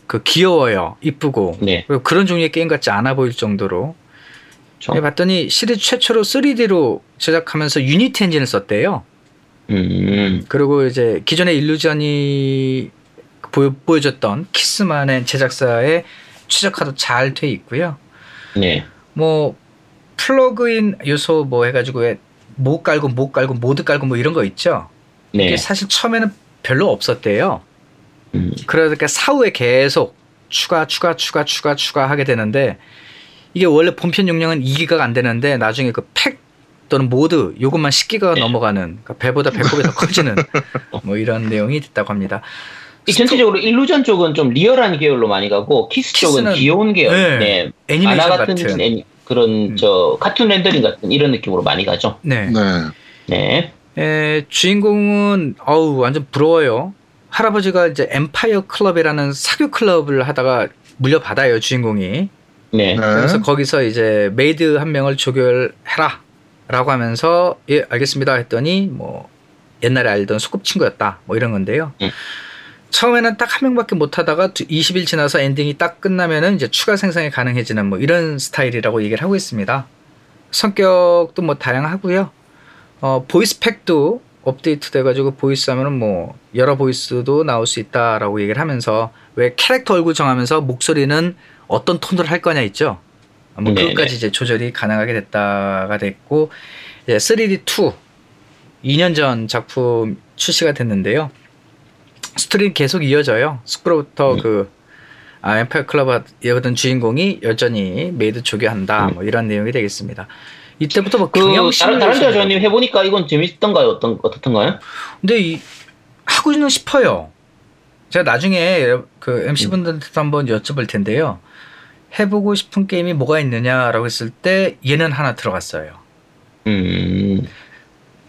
그 귀여워요, 이쁘고 네. 그리고 그런 종류의 게임 같지 않아 보일 정도로. 그렇죠. 네, 봤더니 시리즈 최초로 3D로 제작하면서 유니티 엔진을 썼대요. 음. 그리고 이제 기존의 일루전이 보여, 보여줬던 키스만의 제작사의 최적화도 잘 돼 있고요. 네. 뭐 플러그인 요소 뭐 해가지고 왜 뭐 깔고 뭐 깔고 mod 깔고 뭐 이런 거 있죠. 네. 이게 사실 처음에는 별로 없었대요. 음. 그러니까 사후에 계속 추가 추가 추가 추가 추가 하게 되는데 이게 원래 본편 용량은 2기가가 안 되는데 나중에 그 팩 또는 mod 요것만 10기가가 네. 넘어가는 그러니까 배보다 배꼽이 더 커지는 뭐 이런 내용이 됐다고 합니다. 이 전체적으로 일루전 쪽은 좀 리얼한 계열로 많이 가고 키스 쪽은 귀여운 계열. 네. 네. 애니메이션 만화 같은 같은 애니- 그런 음. 저 카툰 렌더링 같은 이런 느낌으로 많이 가죠. 네. 네. 네. 에, 주인공은 어우 완전 부러워요. 할아버지가 이제 엠파이어 클럽이라는 사교 클럽을 하다가 물려받아요 주인공이. 네. 네. 그래서 거기서 이제 메이드 한 명을 조교해라라고 하면서 예 알겠습니다 했더니 뭐 옛날에 알던 소꿉친구였다 뭐 이런 건데요. 음. 처음에는 딱 한 명밖에 못 하다가 20일 지나서 엔딩이 딱 끝나면은 이제 추가 생성이 가능해지는 뭐 이런 스타일이라고 얘기를 하고 있습니다. 성격도 뭐 다양하고요. 어, voice pack도 업데이트 돼가지고 voice 하면은 뭐 여러 voice도 나올 수 있다라고 얘기를 하면서 왜 캐릭터 얼굴 정하면서 목소리는 어떤 톤으로 할 거냐 있죠. 뭐 네네. 그것까지 이제 조절이 가능하게 됐다가 됐고 이제 3D 2 2년 전 작품 출시가 됐는데요. 스토리는 계속 이어져요. 스크로부터 음. 그 아, 엠파이어 클럽이었던 주인공이 여전히 메이드 조교한다. 음. 뭐 이런 내용이 되겠습니다. 이때부터 뭐그 다른 다른. 저님 해보니까 이건 재밌던가요? 어떤 어떻던가요? 근데 이 하고는 싶어요. 제가 나중에 그 MC 분들한테 한번 여쭤볼 텐데요. 해보고 싶은 게임이 뭐가 있느냐라고 했을 때 얘는 하나 들어갔어요. 음.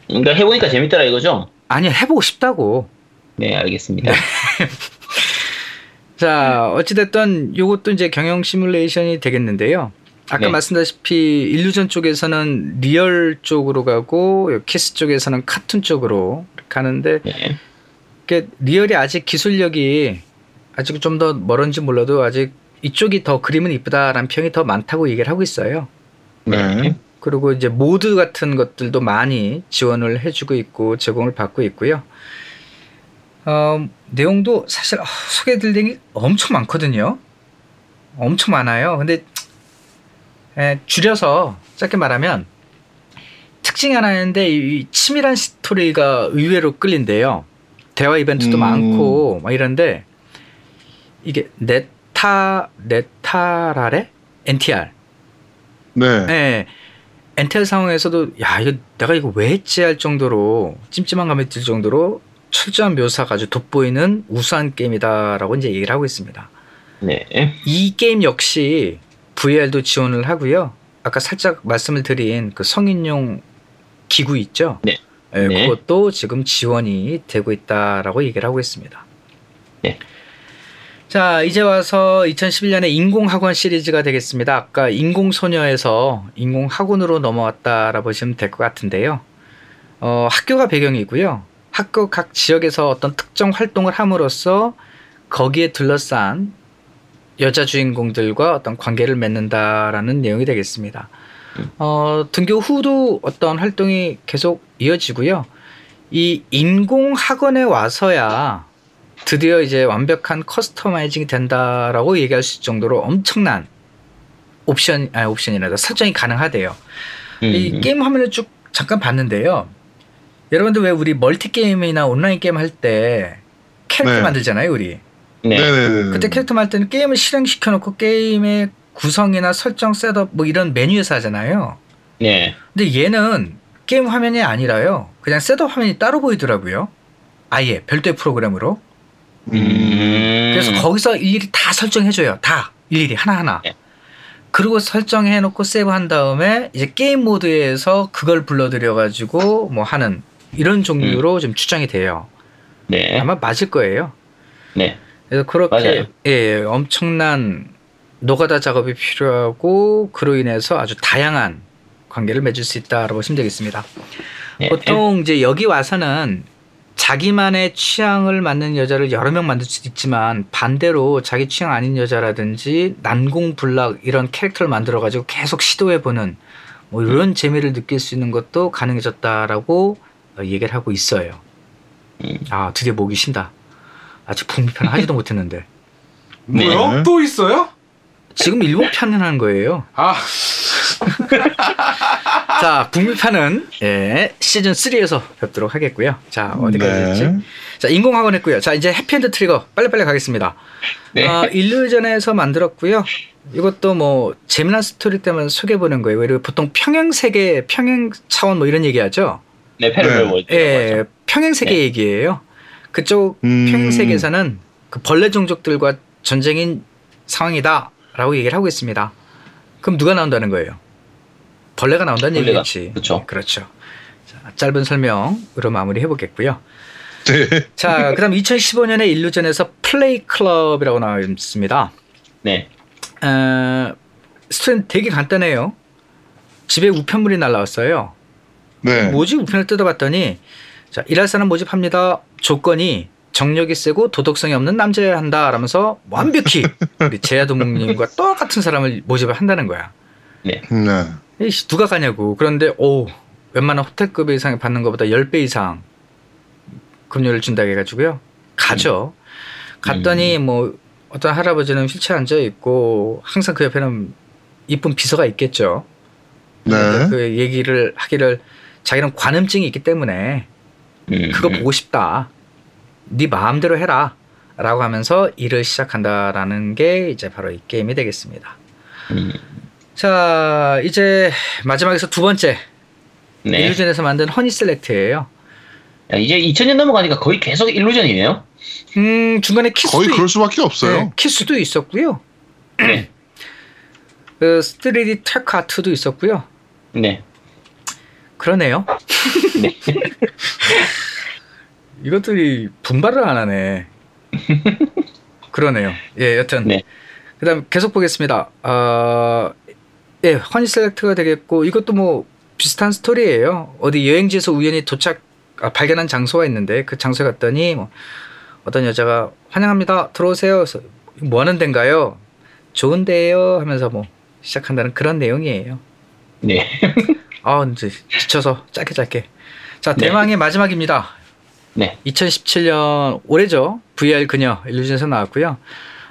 그러니까 해보니까 재밌더라 이거죠? 아니 해보고 싶다고. 네, 알겠습니다. 자 어찌됐든 요것도 이제 경영 시뮬레이션이 되겠는데요. 아까 네. 말씀다시피 일루전 쪽에서는 real 쪽으로 가고 키스 쪽에서는 카툰 쪽으로 가는데 네. 이게 real이 아직 기술력이 아직 좀 더 멀은지 몰라도 아직 이쪽이 더 그림은 이쁘다라는 평이 더 많다고 얘기를 하고 있어요. 네. 그리고 이제 모드 같은 것들도 많이 지원을 해주고 있고 제공을 받고 있고요. 어, 내용도 사실 아, 소개해드릴 게 엄청 많거든요. 엄청 많아요. 근데 에, 줄여서 짧게 말하면 특징이 하나 있는데 이 치밀한 스토리가 의외로 끌린대요. 대화 이벤트도 음. 많고 막 이런데 이게 네타 네타라레 NTR 네. 네. 엔텔 상황에서도 야 이거 내가 이거 왜 했지 할 정도로 찜찜한 감이 들 정도로 철저한 묘사가 아주 돋보이는 우수한 게임이다라고 이제 얘기를 하고 있습니다. 네. 이 게임 역시 VR도 지원을 하고요. 아까 살짝 말씀을 드린 그 성인용 기구 있죠? 네. 예, 네. 그것도 지금 지원이 되고 있다라고 얘기를 하고 있습니다. 네. 자, 이제 와서 2011년에 인공학원 시리즈가 되겠습니다. 아까 인공소녀에서 인공학원으로 넘어왔다라 보시면 될 것 같은데요. 어, 학교가 배경이고요. 학교 각 지역에서 어떤 특정 활동을 함으로써 거기에 둘러싼 여자 주인공들과 어떤 관계를 맺는다라는 내용이 되겠습니다. 어, 등교 후도 어떤 활동이 계속 이어지고요. 이 인공 학원에 와서야 드디어 이제 완벽한 customizing이 된다라고 얘기할 수 있을 정도로 엄청난 옵션, 아니 옵션이라도 설정이 가능하대요. 이 음. 게임 화면을 쭉 잠깐 봤는데요. 여러분들 왜 우리 멀티 게임이나 온라인 게임 할 때 캐릭터 네. 만들잖아요, 우리. 네. 네네네. 그때 캐릭터 만들 때는 게임을 실행시켜 놓고 게임의 구성이나 설정 setup 뭐 이런 메뉴에서 하잖아요. 네. 근데 얘는 게임 화면이 아니라요. 그냥 setup 화면이 따로 보이더라고요. 아예 별도의 프로그램으로. 음. 그래서 거기서 일일이 다 설정해줘요. 다 일일이 하나하나. 네. 그리고 설정해놓고 세이브한 다음에 이제 게임 모드에서 그걸 불러들여가지고 뭐 하는 이런 종류로 좀 추정이 돼요. 네. 아마 맞을 거예요. 네. 그래서 그렇게 맞아요. 예, 엄청난 노가다 작업이 필요하고 그로 인해서 아주 다양한 관계를 맺을 수 있다라고 보시면 되겠습니다. 네. 보통 이제 여기 와서는 자기만의 취향을 맞는 여자를 여러 명 만들 수도 있지만 반대로 자기 취향 아닌 여자라든지 난공불락 이런 캐릭터를 만들어 가지고 계속 시도해 보는 뭐 이런 재미를 느낄 수 있는 것도 가능해졌다라고 어, 얘기를 하고 있어요. 음. 아 드디어 목이 쉰다. 아직 북미편 하지도 못했는데 뭐요? 네. 또 있어요? 지금 일본 편을 하는 거예요. 아, 자 북미편은 예, 시즌 3에서 뵙도록 하겠고요. 자 어디까지 네. 됐지? 자 인공학원 했고요. 자 이제 Happy End Trigger 빨리빨리 가겠습니다. 네. 아, Illusion에서 만들었고요. 이것도 뭐 재미난 스토리 때문에 소개해 보는 거예요. 그리고 보통 평행 세계, 평행 차원 뭐 이런 얘기하죠. 네, parallel 네. world. 예, 평행 세계 네. 얘기예요. 그쪽 음. 평행 세계에서는 그 벌레 종족들과 전쟁인 상황이다라고 얘기를 하고 있습니다. 그럼 누가 나온다는 거예요? 벌레가 나온다는 벌레가, 얘기겠지. 그쵸. 그렇죠. 자, 짧은 설명으로 마무리해 보겠고요. 네. 자, 그다음 2015년에 Illusion에서 Play Club이라고 나와 있습니다. 네. 어, 스토리는 되게 간단해요. 집에 우편물이 날라왔어요. 네. 뭐지 우편을 뜯어봤더니 자 일할 사람 모집합니다. 조건이 정력이 세고 도덕성이 없는 남자여야 한다. 라면서 완벽히 우리 제야도목님과 똑같은 사람을 모집을 한다는 거야. 네. 에이씨 누가 가냐고. 그런데 오 웬만한 호텔급 이상에 받는 것보다 10배 이상 급료를 준다고 해가지고요. 가죠. 갔더니 뭐 어떤 할아버지는 휠체어 앉아 있고 항상 그 옆에는 이쁜 비서가 있겠죠. 네. 그 얘기를 하기를 자기는 관음증이 있기 때문에 음. 그거 보고 싶다. 네 마음대로 해라. 라고 하면서 일을 시작한다라는 게 이제 바로 이 게임이 되겠습니다. 음. 자, 이제 마지막에서 두 번째 네. 일루전에서 만든 허니 셀렉트예요. 야, 이제 2000년 넘어가니까 거의 계속 일루전이네요. 음, 중간에 키스도 거의 있- 그럴 수밖에 없어요. 네, 키스도 있었고요. 네. 그 3D 테크아트도 있었고요. 네. 그러네요. 네. 이것들이 분발을 안 하네. 그러네요. 예, 여튼. 네. 그 다음 계속 보겠습니다. 어, 예, 허니 셀렉트가 되겠고 이것도 뭐 비슷한 스토리예요. 어디 여행지에서 우연히 도착 아, 발견한 장소가 있는데 그 장소에 갔더니 뭐 어떤 여자가 환영합니다. 들어오세요. 그래서 뭐 하는 데인가요? 좋은데요 하면서 뭐 시작한다는 그런 내용이에요. 네. 아, 이제 지쳐서 짧게 짧게. 자, 네. 대망의 마지막입니다. 네. 2017년 올해죠. VR 그녀 일루전에서 나왔고요.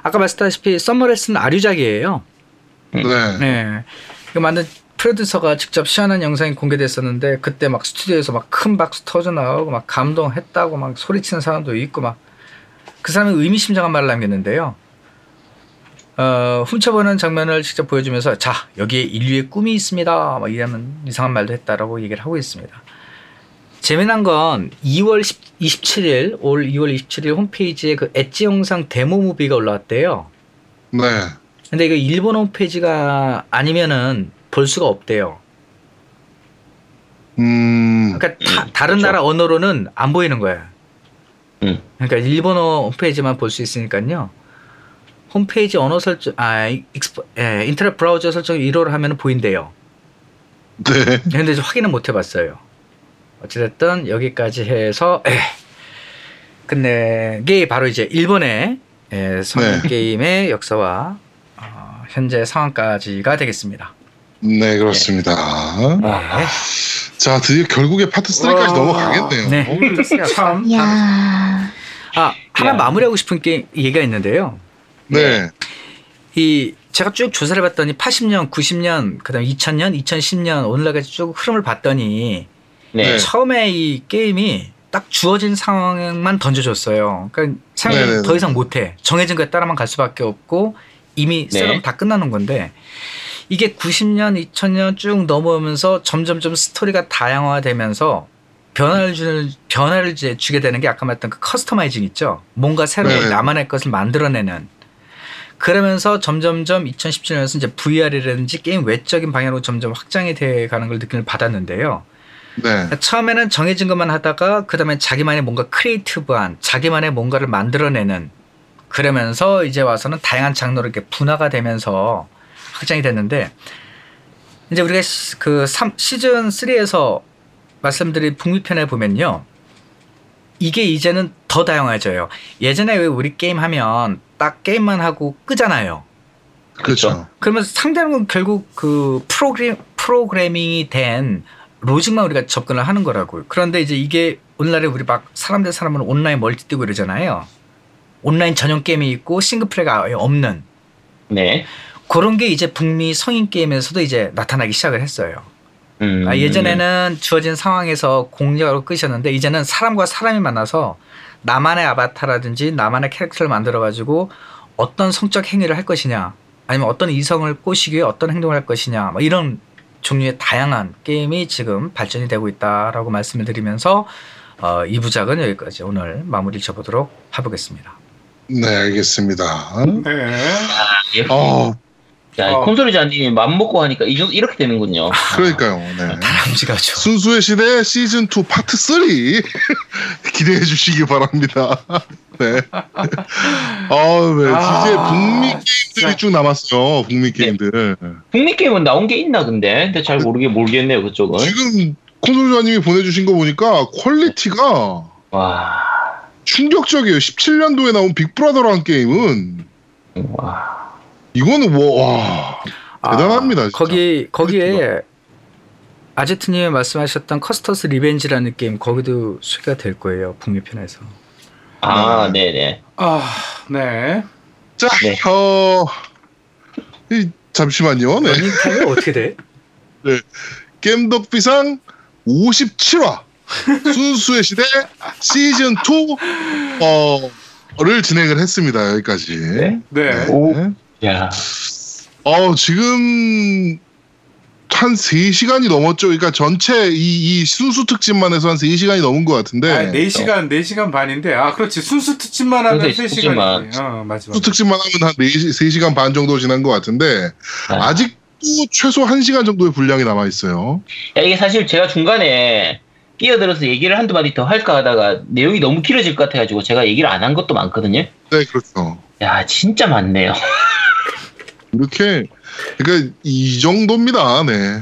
아까 말씀다시피 썸머레스는 아류작이에요. 네. 네. 이거 만든 프로듀서가 직접 시연한 영상이 공개됐었는데 그때 막 스튜디오에서 막 큰 박수 터져 나오고 막 감동했다고 막 소리치는 사람도 있고 막 그 사람이 의미심장한 말을 남겼는데요. 어, 훔쳐보는 장면을 직접 보여주면서 자 여기에 인류의 꿈이 있습니다. 막 이러면 이상한 말도 했다라고 얘기를 하고 있습니다. 재미난 건 2월 27일 올 2월 27일 홈페이지에 그 엣지 영상 데모 무비가 올라왔대요. 네. 근데 이거 일본 홈페이지가 아니면은 볼 수가 없대요. 음. 그러니까 다, 음, 다 른 그렇죠. 나라 언어로는 안 보이는 거예요. 음. 그러니까 일본어 홈페이지만 볼 수 있으니까요. 홈페이지 언어 설정, 아, 익스포, 예, 인터넷 브라우저 설정 1호를 하면 보인대요. 네. 근데 확인은 못 해봤어요. 어찌됐든 여기까지 해서 에, 끝낸 게 바로 이제 일본의 예, 성인 네. 게임의 역사와 어, 현재 상황까지가 되겠습니다. 네, 그렇습니다. 네. 자, 드디어 결국에 파트 3까지 와. 넘어가겠네요. 네. 오늘 참야 아 하나 야. 마무리하고 싶은 게 얘기가 있는데요. 네. 이 제가 쭉 조사를 해봤더니 80년, 90년, 그다음 2000년, 2010년 오늘날까지 쭉 흐름을 봤더니 네. 네. 처음에 이 게임이 딱 주어진 상황만 던져줬어요. 그러니까 생각이 네네네. 더 이상 못해. 정해진 거에 따라만 갈 수밖에 없고 이미 네. 셋업 다 끝나는 건데 이게 90년, 2000년 쭉 넘어오면서 점점점 스토리가 다양화되면서 변화를 주는 변화를 주게 되는 게 아까 말했던 그 customizing 있죠. 뭔가 새로운 네. 나만의 것을 만들어내는 그러면서 점점점 2017년에서 이제 VR이라든지 게임 외적인 방향으로 점점 확장이 돼 가는 걸 느낌을 받았는데요. 네. 그러니까 처음에는 정해진 것만 하다가 그다음에 자기만의 뭔가 creative한 자기만의 뭔가를 만들어내는 그러면서 이제 와서는 다양한 장르로 이렇게 분화가 되면서 확장이 됐는데 이제 우리가 시- 그 삼- 시즌 3에서 말씀드린 북미편에 보면요. 이게 이제는 더 다양해져요. 예전에 왜 우리 게임 하면 딱 게임만 하고 끄잖아요. 그렇죠. 그러면 상대는 결국 그 프로그램 프로그래밍이 된 로직만 우리가 접근을 하는 거라고요. 그런데 이제 이게 오늘날에 우리 막 사람 대 사람은 온라인 멀티 뛰고 이러잖아요. 온라인 전용 게임이 있고 싱글 플레이가 아예 없는 네. 그런 게 이제 북미 성인 게임에서도 이제 나타나기 시작을 했어요. 음. 아, 예전에는 주어진 상황에서 공략으로 끄셨는데 이제는 사람과 사람이 만나서 나만의 아바타라든지 나만의 캐릭터를 만들어 가지고 어떤 성적 행위를 할 것이냐 아니면 어떤 이성을 꼬시기 위해 어떤 행동을 할 것이냐 뭐 이런 종류의 다양한 게임이 지금 발전이 되고 있다라고 말씀을 드리면서 어, 이 부작은 여기까지 오늘 마무리 쳐보도록 해보겠습니다. 네, 알겠습니다. 네. 예. 어, 야, 어. 콘솔이자님이 맘 먹고 하니까 이 이렇게 되는군요. 그러니까요. 네. 다람쥐가죠. 순수의 시대 시즌 2 파트 3 기대해 주시기 바랍니다. 네. 아, 네. 아, 이제 북미 게임들이 진짜. 쭉 남았어요. 북미 게임들. 북미 게임은 나온 게 있나 근데? 근데 잘 모르게 모르겠네요 그쪽은. 지금 콘솔자님이 보내주신 거 보니까 quality가 와. 충격적이에요. 17년도에 나온 Big Brother라는 게임은 와. 이거는 뭐, 와 대단합니다. 진짜. 아, 거기 거기에 아제트님이 말씀하셨던 Custer's Revenge라는 게임 거기도 수혜가 될 거예요 북미 편에서. 아, 네. 네네. 아, 네. 자, 네. 어, 이, 잠시만요. 네. 러닝 타임이 어떻게 돼? 겜덕비상 57화 순수의 시대 시즌 2 어, 진행을 했습니다. 여기까지. 네? 네. 오. 네. 야. 어, 지금 한 3시간이 넘었죠. 그러니까 전체 이, 이 순수 특집만 해서 한 3시간이 넘은 것 같은데. 아, 4시간, 4시간 반인데, 아, 그렇지. 순수 특집만 하면 그래서 3시간이지. 특집만. 어, 맞아. 순수 특집만 하면 한 4시, 3시간 반 정도 지난 것 같은데. 아. 아직도 최소 1시간 정도의 분량이 남아 있어요. 야, 이게 사실 제가 중간에 끼어들어서 얘기를 한두 마디 더 할까 하다가 내용이 너무 길어질 것 같아가지고 제가 얘기를 안 한 것도 많거든요. 네, 그렇죠. 야, 진짜 많네요. 이렇게, 그러니까 이 정도입니다. 네.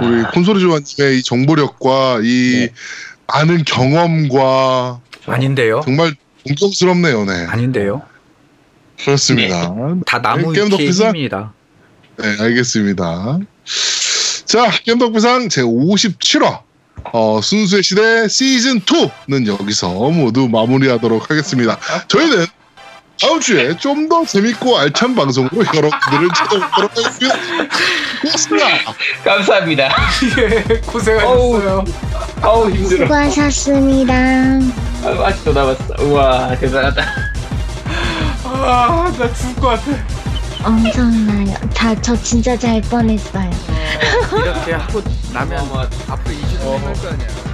우리 아. 콘솔이 조아님의 이 정보력과 이 네. 아는 경험과 아닌데요. 정말 존경스럽네요. 네. 아닌데요. 그렇습니다. 다 나무 게임 위키의 덕비상? 힘입니다. 네, 알겠습니다. 자, 겜덕비상 제 57화 어, 순수의 시대 시즌 2는 여기서 모두 마무리하도록 하겠습니다. 저희는 다음 주에 좀 더 재밌고 알찬 방송으로 여러분들을 찾아뵙도록 하겠습니다. 고맙습니다. 감사합니다. 예, 고생하셨어요. 아우, 힘들어. 수고하셨습니다. 아, 아직도 남았어. 우와, 대단하다. 아, 나 죽을 것 같아. 엄청나요. 다, 저 진짜 잘 뻔했어요. 이렇게 하고 나면 어마어마하다. 앞으로 2주 동안 할거 아니야.